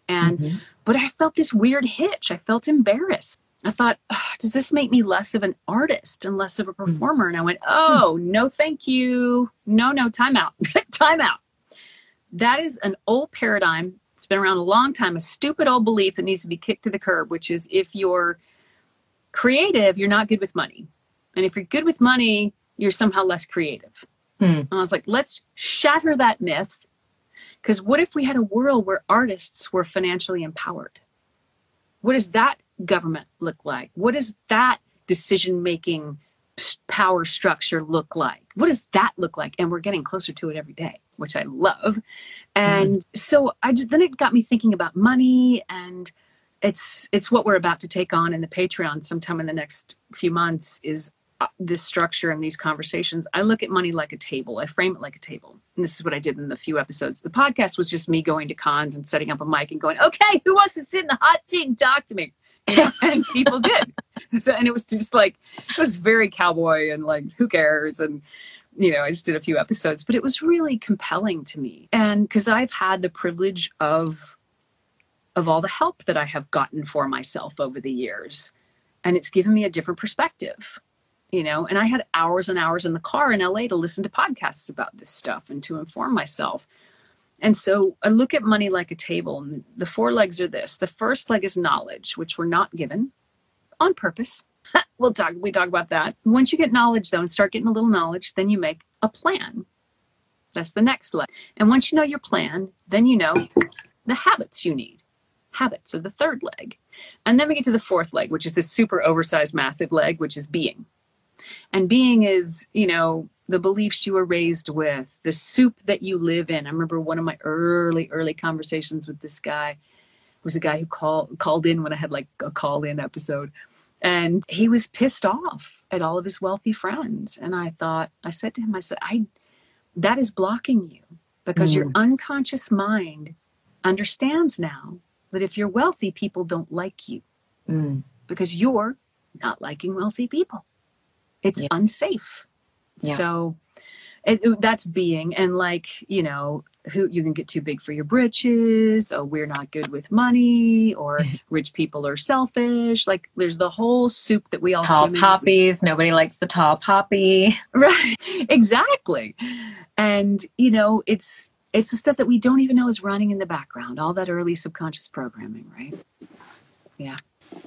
and mm-hmm. But i felt this weird hitch i felt embarrassed I thought, does this make me less of an artist and less of a hmm. performer? And I went, oh, no, thank you. No, no, time out. time out. That is an old paradigm. It's been around a long time, a stupid old belief that needs to be kicked to the curb, which is if you're creative, you're not good with money. And if you're good with money, you're somehow less creative. Hmm. And I was like, let's shatter that myth. Because what if we had a world where artists were financially empowered? What does that government look like? What does that decision making power structure look like? What does that look like? And we're getting closer to it every day, which I love. And mm. so I just then it got me thinking about money and it's it's what we're about to take on in the Patreon sometime in the next few months is Uh, this structure and these conversations. I look at money like a table. I frame it like a table. And this is what I did in the few episodes. The podcast was just me going to cons and setting up a mic and going, "Okay, who wants to sit in the hot seat and talk to me?" and people did. So, and it was just like it was very cowboy and like who cares and you know I just did a few episodes, but it was really compelling to me, and because I've had the privilege of of all the help that I have gotten for myself over the years, and it's given me a different perspective. You know, and I had hours and hours in the car in LA to listen to podcasts about this stuff and to inform myself. And so I look at money like a table, and the four legs are this. The first leg is knowledge, which we're not given on purpose. we'll talk we talk about that. Once you get knowledge though and start getting a little knowledge, then you make a plan. That's the next leg. And once you know your plan, then you know the habits you need. Habits are the third leg. And then we get to the fourth leg, which is the super oversized massive leg, which is being. And being is, you know, the beliefs you were raised with, the soup that you live in. I remember one of my early, early conversations with this guy was a guy who called called in when I had like a call in episode. And he was pissed off at all of his wealthy friends. And I thought, I said to him, I said, I that is blocking you because mm. your unconscious mind understands now that if you're wealthy, people don't like you mm. because you're not liking wealthy people. It's yeah. unsafe. Yeah. So it, it, that's being and like you know who you can get too big for your britches or we're not good with money or rich people are selfish. Like there's the whole soup that we all tall poppies. Nobody likes the tall poppy. Right. Exactly. And you know it's it's the stuff that we don't even know is running in the background. All that early subconscious programming right? Yeah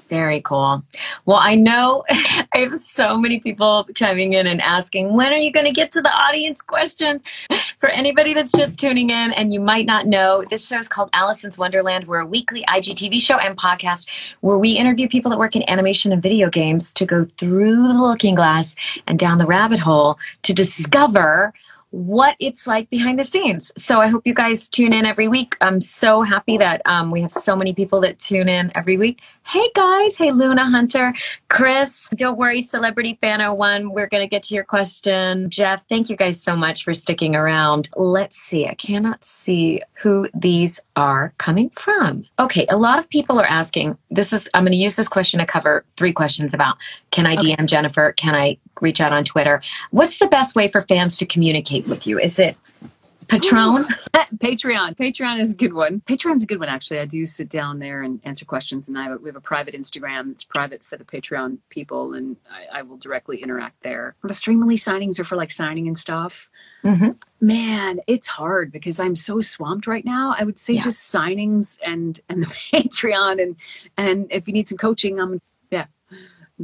very cool. Well, I know I have so many people chiming in and asking, when are you going to get to the audience questions? For anybody that's just tuning in and you might not know, this show is called Allison's Wonderland. We're a weekly IGTV show and podcast where we interview people that work in animation and video games to go through the looking glass and down the rabbit hole to discover what it's like behind the scenes. So I hope you guys tune in every week. I'm so happy that um, we have so many people that tune in every week. Hey guys, hey Luna Hunter, Chris, don't worry, Celebrity Fan 01. We're going to get to your question. Jeff, thank you guys so much for sticking around. Let's see, I cannot see who these are coming from. Okay, a lot of people are asking this is, I'm going to use this question to cover three questions about can I okay. DM Jennifer? Can I reach out on Twitter? What's the best way for fans to communicate with you? Is it Patron? Patreon. Patreon is a good one. Patreon's a good one, actually. I do sit down there and answer questions, and I have we have a private Instagram that's private for the Patreon people, and I, I will directly interact there. The Streamily signings are for like signing and stuff. Mm-hmm. Man, it's hard because I'm so swamped right now. I would say Yeah. just signings and and the Patreon, and and if you need some coaching, I'm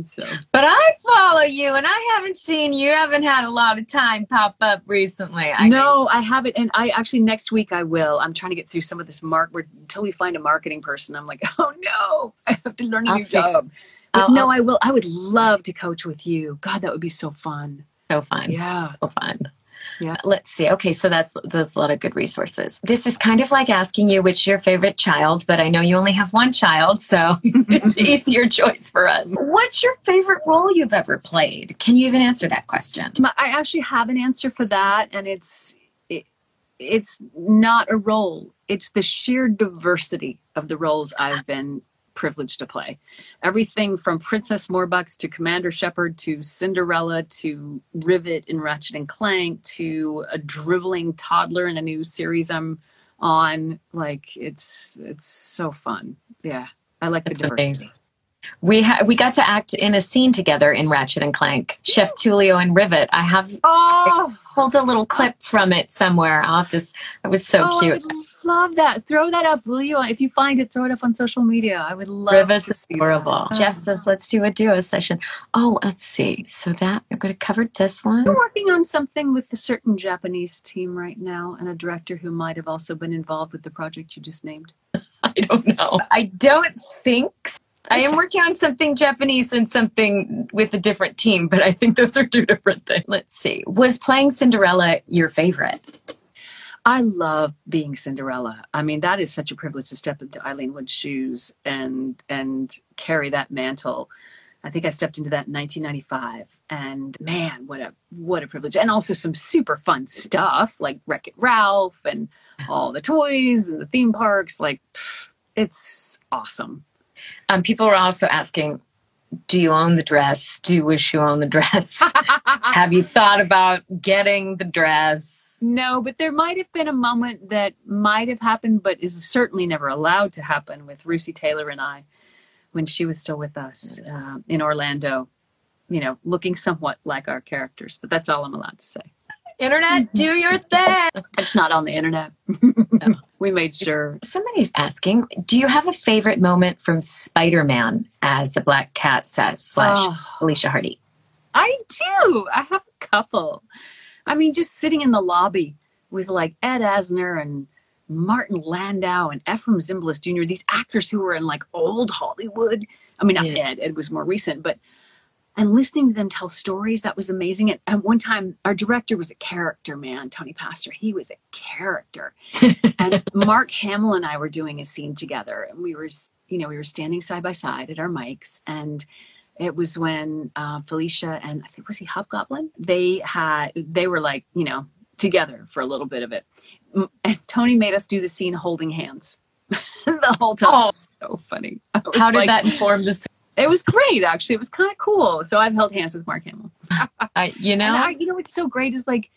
so But I follow you, and I haven't seen you. Haven't had a lot of time pop up recently. I no, I haven't, and I actually next week I will. I'm trying to get through some of this mark. We're, until we find a marketing person, I'm like, oh no, I have to learn a I'll new job. I'll- no, I'll- I will. I would love to coach with you. God, that would be so fun. so fun. Yeah. so fun. Yeah. Let's see. Okay, so that's that's a lot of good resources. This is kind of like asking you which your favorite child, but I know you only have one child, so it's easier choice for us. What's your favorite role you've ever played? Can you even answer that question? I actually have an answer for that, and it's it, it's not a role. It's the sheer diversity of the roles I've been privileged to play. Everything from Princess Morbucks to Commander Shepard to Cinderella to Rivet in Ratchet and Clank to a driveling toddler in a new series I'm on. Like it's it's so fun. Yeah, I like That's the diversity. amazing. We ha- we got to act in a scene together in Ratchet and Clank. Chef Tulio and Rivet. I have Oh, pulled a little clip from it somewhere. I'll have to. s- It was so oh, cute. I love that. Throw that up, will you? If you find it, throw it up on social media. I would love Rivet's to see adorable. that. Jeff says, let's do a duo session. Oh, let's see. So that I'm going to cover this one. We're working on something with a certain Japanese team right now, and a director who might have also been involved with the project you just named. I don't know. I don't think. S- I am working on something Japanese and something with a different team, but I think those are two different things. Let's see. Was playing Cinderella your favorite? I love being Cinderella. I mean, that is such a privilege to step into Ilene Woods' shoes and and carry that mantle. I think I stepped into that in 1995, and man, what a what a privilege! And also some super fun stuff like Wreck It Ralph and all the toys and the theme parks. Like, pff, it's awesome. Um, people are also asking, do you own the dress? Do you wish you owned the dress? Have you thought about getting the dress? No, but there might have been a moment that might have happened, but is certainly never allowed to happen with Lucy Taylor and I when she was still with us uh, in Orlando. You know, looking somewhat like our characters, but that's all I'm allowed to say. Internet, do your thing. It's not on the internet. we made sure. Somebody's asking, do you have a favorite moment from Spider Man as the Black Cat sa- slash Oh. Felicia Hardy? I do. I have a couple. I mean, just sitting in the lobby with like Ed Asner and Martin Landau and Efrem Zimbalist Jr., these actors who were in like old Hollywood. I mean, not Yeah. Ed, Ed was more recent, but and listening to them tell stories, that was amazing. At one time, our director was a character, man, Tony Pastor. He was a character. and Mark Hamill and I were doing a scene together, and we were, you know, we were standing side by side at our mics, and it was when uh, Felicia and I think was he Hobgoblin. They had they were like you know together for a little bit of it. And Tony made us do the scene holding hands the whole time. Oh. So funny. How did like- that inform the It was great, actually. It was kind of cool. So I've held hands with Mark Hamill. I, you know, I, you know what's so great is like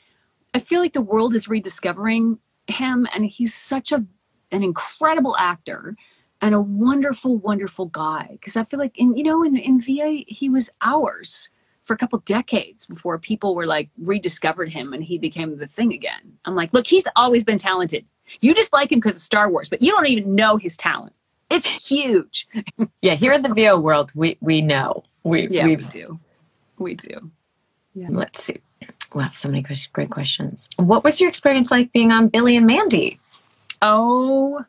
I feel like the world is rediscovering him, and he's such a an incredible actor and a wonderful, wonderful guy. Because I feel like in you know in in VA he was ours for a couple decades before people were like rediscovered him and he became the thing again. I'm like, look, he's always been talented. You just like him because of Star Wars, but you don't even know his talent. It's huge. yeah, here in the VO world, we we know we Yeah, we do. We do. let's see. We have so many great questions. What was your experience like being on Billy and Mandy? Oh,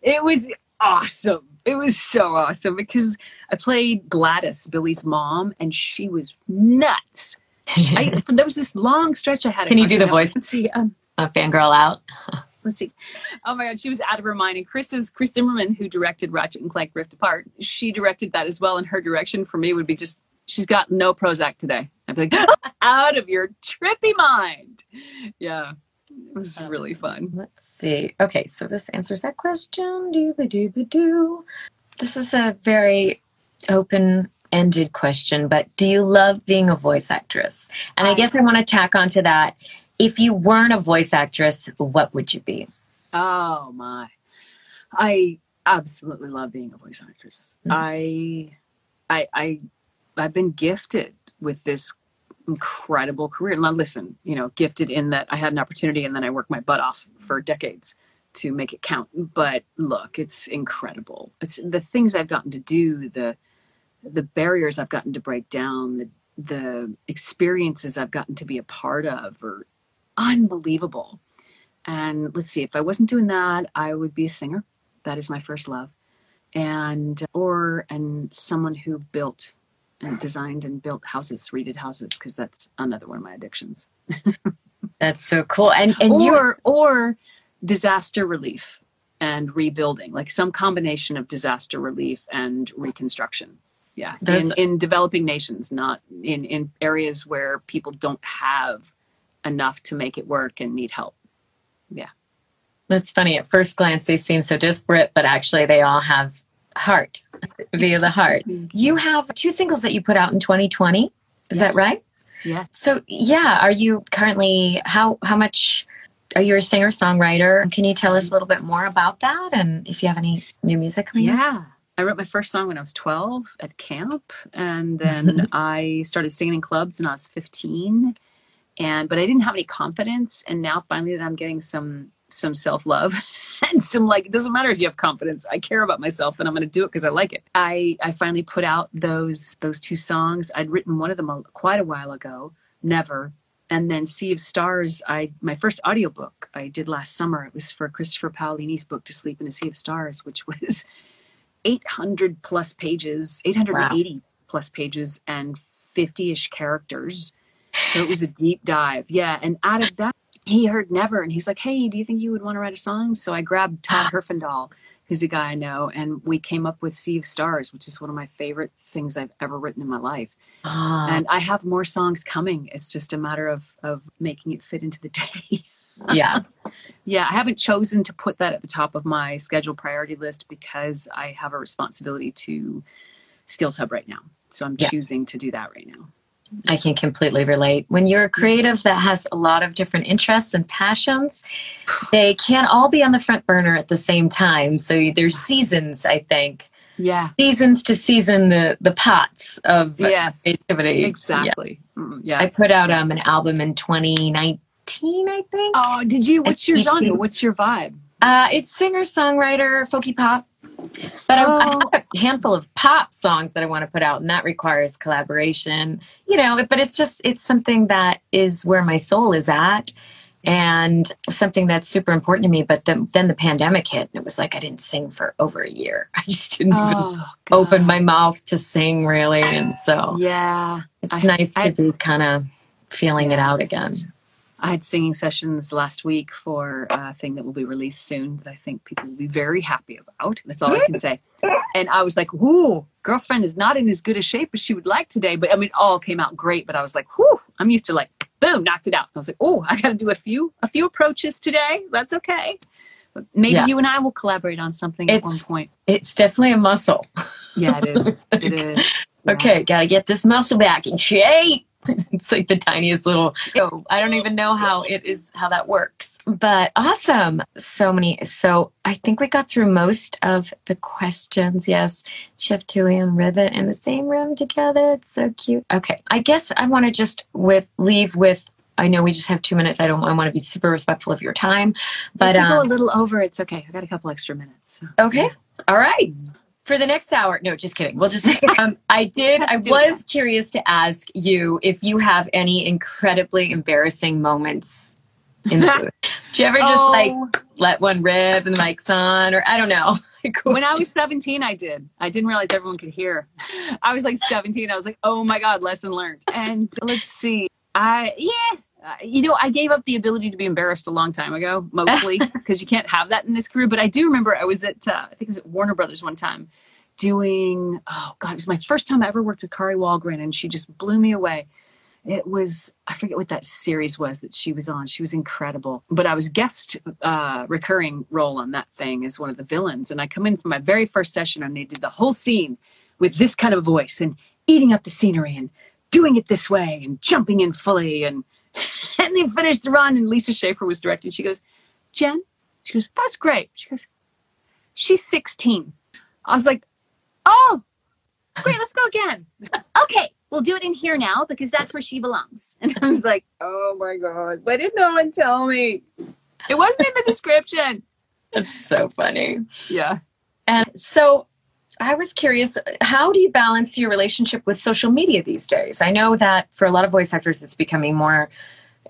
it was awesome. It was so awesome because I played Gladys, Billy's mom, and she was nuts. I, there was this long stretch I had. Can you do the voice? Let's see. Um, A fangirl out. let's see. Oh my God, she was out of her mind. And Kris is Kris Zimmerman, who directed Ratchet and Clank Rift Apart. She directed that as well, and her direction for me would be just she's got no Prozac today. I'd be like, out of your trippy mind. Yeah, it was um, really fun. Let's see. Okay, so this answers that question. Dooba dooba doo. This is a very open ended question, but do you love being a voice actress? And I I- guess I want to tack onto that. If you weren't a voice actress, what would you be? Oh my. I absolutely love being a voice actress. Mm-hmm. I I I I've been gifted with this incredible career. Now listen, you know, gifted in that I had an opportunity and then I worked my butt off for decades to make it count. But look, it's incredible. It's the things I've gotten to do, the the barriers I've gotten to break down, the the experiences I've gotten to be a part of are unbelievable. And let's see, if I wasn't doing that, I would be a singer. That is my first love. And or and someone who built and designed and built houses, redid houses, because that's another one of my addictions. that's so cool. And and or or disaster relief and rebuilding, like some combination of disaster relief and reconstruction. Yeah, in, in developing nations, not in in areas where people don't have enough to make it work and need help. Yeah. That's funny. At first glance, they seem so disparate, but actually, they all have heart via the heart. Mm-hmm. You have two singles that you put out in 2020. Is yes. that right? Yeah. So, yeah, are you currently how how much are you a singer songwriter? Can you tell us a little bit more about that and if you have any new music coming Yeah. I wrote my first song when I was 12 at camp and then I started singing in clubs when I was 15 and but I didn't have any confidence and now finally that I'm getting some some self-love and some like it doesn't matter if you have confidence I care about myself and I'm going to do it because I like it. I I finally put out those those two songs. I'd written one of them a, quite a while ago, Never, and then Sea of Stars. I my first audiobook I did last summer. It was for Christopher Paolini's book To Sleep in a Sea of Stars, which was 800 plus pages, 880 wow. plus pages and 50ish characters so it was a deep dive. Yeah. And out of that, he heard Never and he's like, Hey, do you think you would want to write a song? So I grabbed Todd Herfindahl, who's a guy I know, and we came up with Sea of Stars, which is one of my favorite things I've ever written in my life. Uh, and I have more songs coming. It's just a matter of of making it fit into the day. yeah. Yeah, I haven't chosen to put that at the top of my schedule priority list because I have a responsibility to Skills Hub right now. So I'm yeah. choosing to do that right now. I can completely relate. When you're a creative that has a lot of different interests and passions, they can't all be on the front burner at the same time. So there's seasons, I think. Yeah. Seasons to season the the pots of yes, creativity. Exactly. Yeah. Mm, yeah. I put out um, an album in 2019, I think. Oh, did you? What's your genre? What's your vibe? Uh, it's singer songwriter, folky pop. But oh. I, I, oh. have a handful of pop songs that I want to put out, and that requires collaboration. You know, but it's just it's something that is where my soul is at, and something that's super important to me. But the, then the pandemic hit, and it was like I didn't sing for over a year. I just didn't oh, even God. open my mouth to sing really, and so yeah, it's I, nice to be kind of feeling yeah. it out again. I had singing sessions last week for a thing that will be released soon that I think people will be very happy about. That's all I can say. And I was like, "Whoo, girlfriend is not in as good a shape as she would like today." But I mean, it all came out great. But I was like, "Whoo!" I'm used to like, boom, knocked it out. I was like, "Oh, I got to do a few a few approaches today. That's okay." But maybe yeah. you and I will collaborate on something it's, at one point. It's definitely a muscle. yeah, it is. It is. Yeah. Okay, got to get this muscle back in shape. it's like the tiniest little oh, i don't even know how it is how that works but awesome so many so i think we got through most of the questions yes chef Tuli and rivet in the same room together it's so cute okay i guess i want to just with leave with I know we just have two minutes. I don't. I want to be super respectful of your time, but if um, go a little over. It's okay. I got a couple extra minutes. So. Okay. Yeah. All right for the next hour. No just kidding. We'll just um, i did i was curious to ask you if you have any incredibly embarrassing moments in the booth. Do you ever just oh. like let one rip and the mic's on? Or i don't know. When i was 17 i did. I didn't realize everyone could hear. I was like 17 i was like oh my god lesson learned. And let's see. I yeah uh, you know, I gave up the ability to be embarrassed a long time ago, mostly because you can't have that in this career. But I do remember I was at, uh, I think it was at Warner Brothers one time doing, oh God, it was my first time I ever worked with Kari Wahlgren and she just blew me away. It was, I forget what that series was that she was on. She was incredible. But I was guest uh, recurring role on that thing as one of the villains. And I come in for my very first session and they did the whole scene with this kind of voice and eating up the scenery and doing it this way and jumping in fully and and they finished the run, and Lisa Schaffer was directing. She goes, Jen, she goes, that's great. She goes, she's 16. I was like, oh, great, let's go again. okay, we'll do it in here now because that's where she belongs. And I was like, oh my God, why did no one tell me? It wasn't in the description. That's so funny. Yeah. And so I was curious, how do you balance your relationship with social media these days? I know that for a lot of voice actors, it's becoming more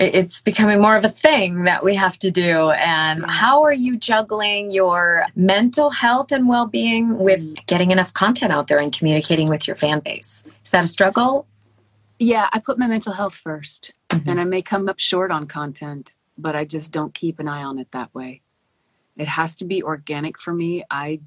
it's becoming more of a thing that we have to do. And how are you juggling your mental health and well being with getting enough content out there and communicating with your fan base? Is that a struggle? Yeah, I put my mental health 1st mm-hmm. and I may come up short on content, but I just don't keep an eye on it that way. It has to be organic for me. I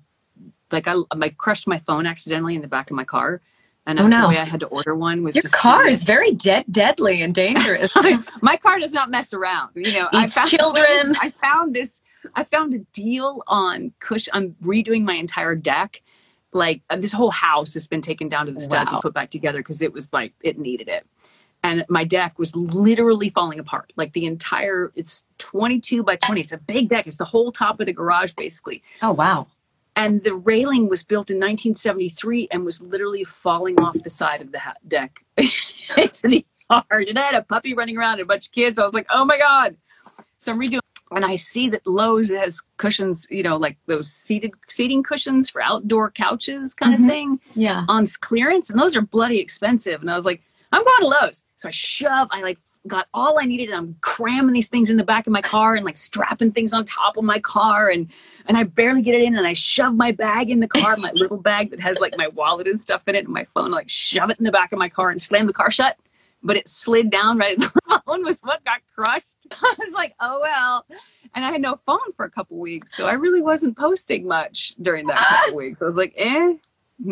like I, I crushed my phone accidentally in the back of my car and oh, no. the way I had to order one was your just car curious. is very de- deadly and dangerous. My car does not mess around. You know, Eats I found children. This, I found this. I found a deal on Cush. I'm redoing my entire deck. Like uh, this whole house has been taken down to the studs wow. and put back together because it was like it needed it. And my deck was literally falling apart. Like the entire, it's 22 by 20. It's a big deck. It's the whole top of the garage, basically. Oh wow! And the railing was built in 1973 and was literally falling off the side of the ha- deck into the yard. And I had a puppy running around and a bunch of kids. I was like, oh my god! So I'm redoing, and I see that Lowe's has cushions, you know, like those seated seating cushions for outdoor couches, kind mm-hmm. of thing. Yeah, on clearance, and those are bloody expensive. And I was like, I'm going to Lowe's. So I shove, I like got all I needed. And I'm cramming these things in the back of my car and like strapping things on top of my car. And, and I barely get it in. And I shove my bag in the car, my little bag that has like my wallet and stuff in it and my phone, I, like shove it in the back of my car and slam the car shut. But it slid down right. The phone was what got crushed. I was like, oh well. And I had no phone for a couple weeks. So I really wasn't posting much during that couple weeks. I was like, eh,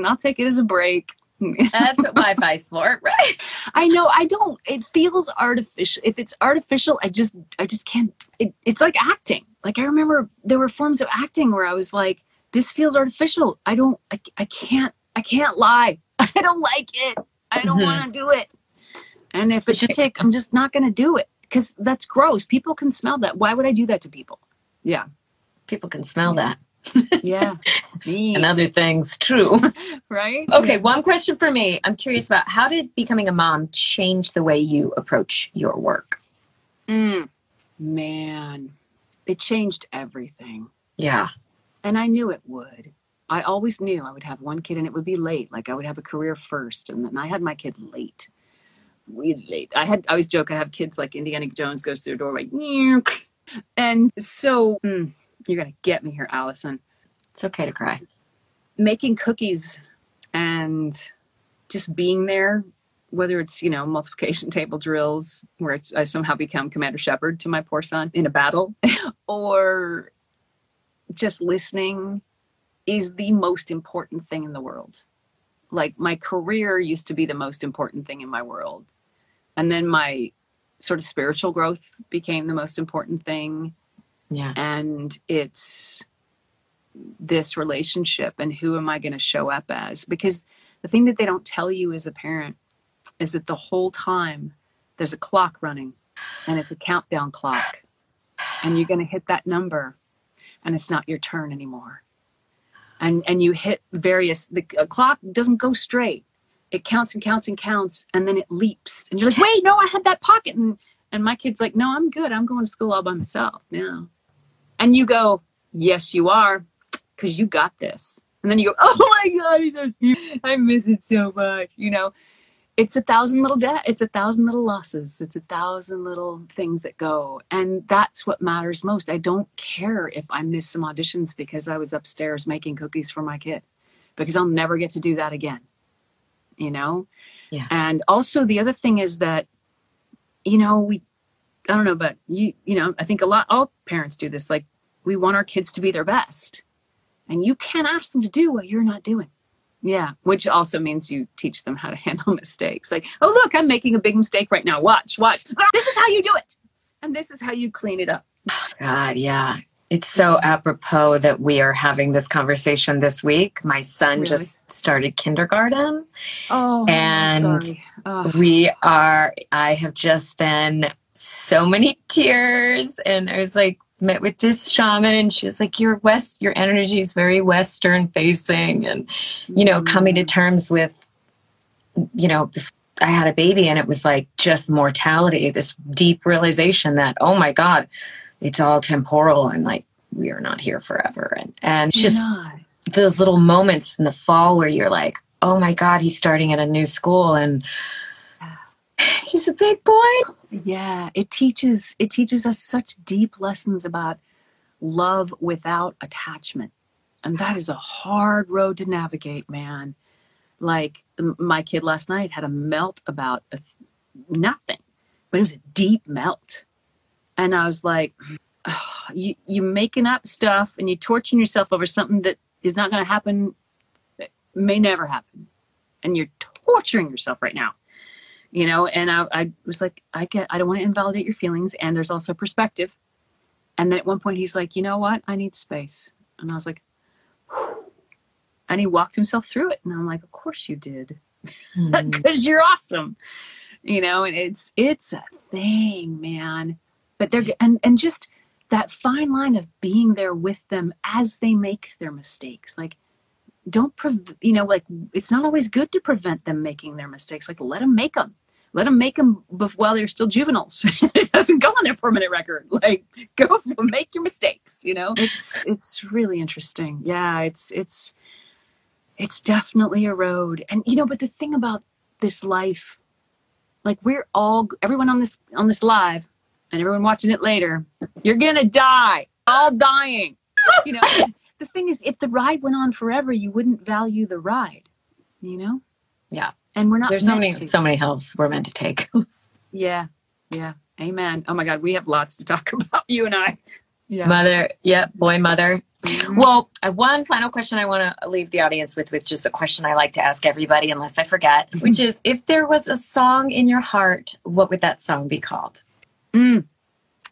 I'll take it as a break. That's what Wi-Fi's for, right? I know. I don't. It feels artificial. If it's artificial, I just, I just can't. It, it's like acting. Like I remember there were forms of acting where I was like, "This feels artificial." I don't. I, I can't. I can't lie. I don't like it. I don't mm-hmm. want to do it. And if it's a tick, I'm just not going to do it because that's gross. People can smell that. Why would I do that to people? Yeah, people can smell yeah. that yeah. and other things. True. right? Okay, one question for me. I'm curious about how did becoming a mom change the way you approach your work? Mm, man, it changed everything. Yeah. And I knew it would. I always knew I would have one kid and it would be late. Like I would have a career first. And then I had my kid late. Really late. I had I always joke I have kids like Indiana Jones goes through a doorway. And so mm, you're going to get me here, Allison. It's okay to cry. Making cookies and just being there, whether it's, you know, multiplication table drills where I somehow become Commander Shepard to my poor son in a battle, or just listening is the most important thing in the world. Like my career used to be the most important thing in my world. And then my sort of spiritual growth became the most important thing yeah. And it's this relationship and who am I going to show up as? Because the thing that they don't tell you as a parent is that the whole time there's a clock running and it's a countdown clock and you're going to hit that number and it's not your turn anymore. And and you hit various the clock doesn't go straight. It counts and counts and counts and then it leaps and you're like, "Wait, no, I had that pocket." And and my kid's like, "No, I'm good. I'm going to school all by myself now." And you go, Yes, you are, because you got this. And then you go, Oh my God, I miss it so much. You know, it's a thousand little debt, it's a thousand little losses, it's a thousand little things that go. And that's what matters most. I don't care if I miss some auditions because I was upstairs making cookies for my kid, because I'll never get to do that again. You know? Yeah. And also the other thing is that, you know, we I don't know, but you you know, I think a lot all parents do this. Like we want our kids to be their best. And you can't ask them to do what you're not doing. Yeah, which also means you teach them how to handle mistakes. Like, oh, look, I'm making a big mistake right now. Watch, watch. Ah, this is how you do it. And this is how you clean it up. God, yeah. It's so apropos that we are having this conversation this week. My son really? just started kindergarten. Oh, and oh. we are, I have just been so many tears. And I was like, met with this shaman and she was like, your West, your energy is very Western facing. And, you know, coming to terms with, you know, I had a baby and it was like just mortality, this deep realization that, oh my God, it's all temporal and like we are not here forever. And and it's just those little moments in the fall where you're like, oh my God, he's starting at a new school and he's a big boy. Yeah. It teaches it teaches us such deep lessons about love without attachment. And that is a hard road to navigate, man like my kid last night had a melt about a th- nothing, but it was a deep melt. And I was like, oh, you, you're making up stuff and you're torturing yourself over something that is not going to happen, may never happen. And you're torturing yourself right now. You know, and I, I was like, I get, I don't want to invalidate your feelings. And there's also perspective. And then at one point, he's like, you know what? I need space. And I was like, Whew and he walked himself through it and i'm like of course you did because mm. you're awesome you know and it's it's a thing man but they're and and just that fine line of being there with them as they make their mistakes like don't pre- you know like it's not always good to prevent them making their mistakes like let them make them let them make them while they're still juveniles. It doesn't go on their permanent record. Like go make your mistakes you know? It's it's really interesting. Yeah it's it's it's definitely a road. And you know, but the thing about this life, like we're all everyone on this on this live and everyone watching it later, you're gonna die. All dying. You know, the thing is if the ride went on forever, you wouldn't value the ride. You know? Yeah. And we're not There's so many to. so many hills we're meant to take. yeah. Yeah. Amen. Oh my God, we have lots to talk about, you and I. Yeah. Mother, yep, boy, mother. Mm-hmm. Well, one final question I want to leave the audience with, which is a question I like to ask everybody, unless I forget, which is if there was a song in your heart, what would that song be called? Mm.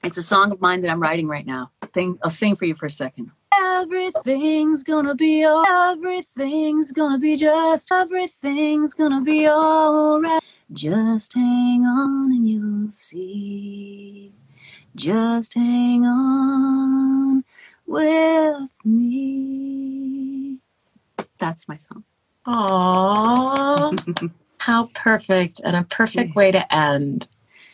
It's a song of mine that I'm writing right now. I'll sing for you for a second. Everything's gonna be all, everything's gonna be just, everything's gonna be alright. Just hang on and you'll see. Just hang on with me. That's my song. Aww. How perfect and a perfect way to end.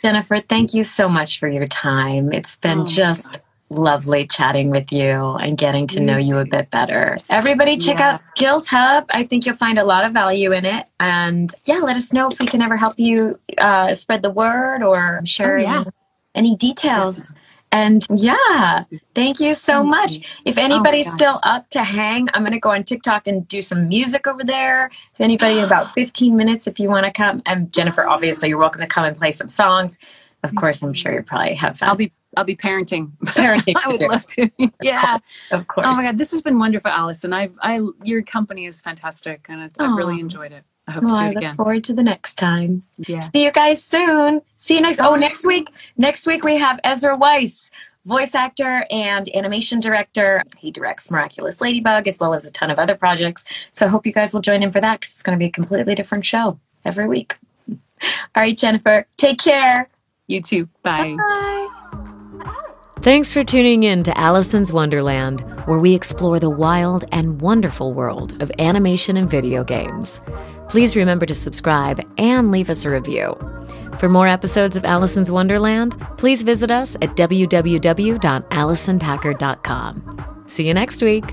Jennifer, thank you so much for your time. It's been oh just lovely chatting with you and getting to you know you a bit better. Everybody check yeah. out Skills Hub. I think you'll find a lot of value in it. And yeah, let us know if we can ever help you uh, spread the word or share oh, yeah. any, any details. Definitely. And yeah, thank you so thank much. You. If oh anybody's oh still up to hang, I'm going to go on TikTok and do some music over there. If anybody about 15 minutes, if you want to come, and Jennifer, obviously, you're welcome to come and play some songs. Of mm-hmm. course, I'm sure you probably have fun. I'll be I'll be parenting. Parenting. I would love to. yeah. Of course. Oh my god, this has been wonderful, Allison. I I your company is fantastic, and I've really enjoyed it. I hope well, to do it I look again. forward to the next time. Yeah. See you guys soon. See you next. Oh, next week. Next week we have Ezra Weiss, voice actor and animation director. He directs Miraculous Ladybug as well as a ton of other projects. So I hope you guys will join in for that because it's going to be a completely different show every week. All right, Jennifer. Take care. You too. Bye. Bye. Thanks for tuning in to Allison's Wonderland, where we explore the wild and wonderful world of animation and video games. Please remember to subscribe and leave us a review. For more episodes of Allison's Wonderland, please visit us at www.allisonpackard.com. See you next week.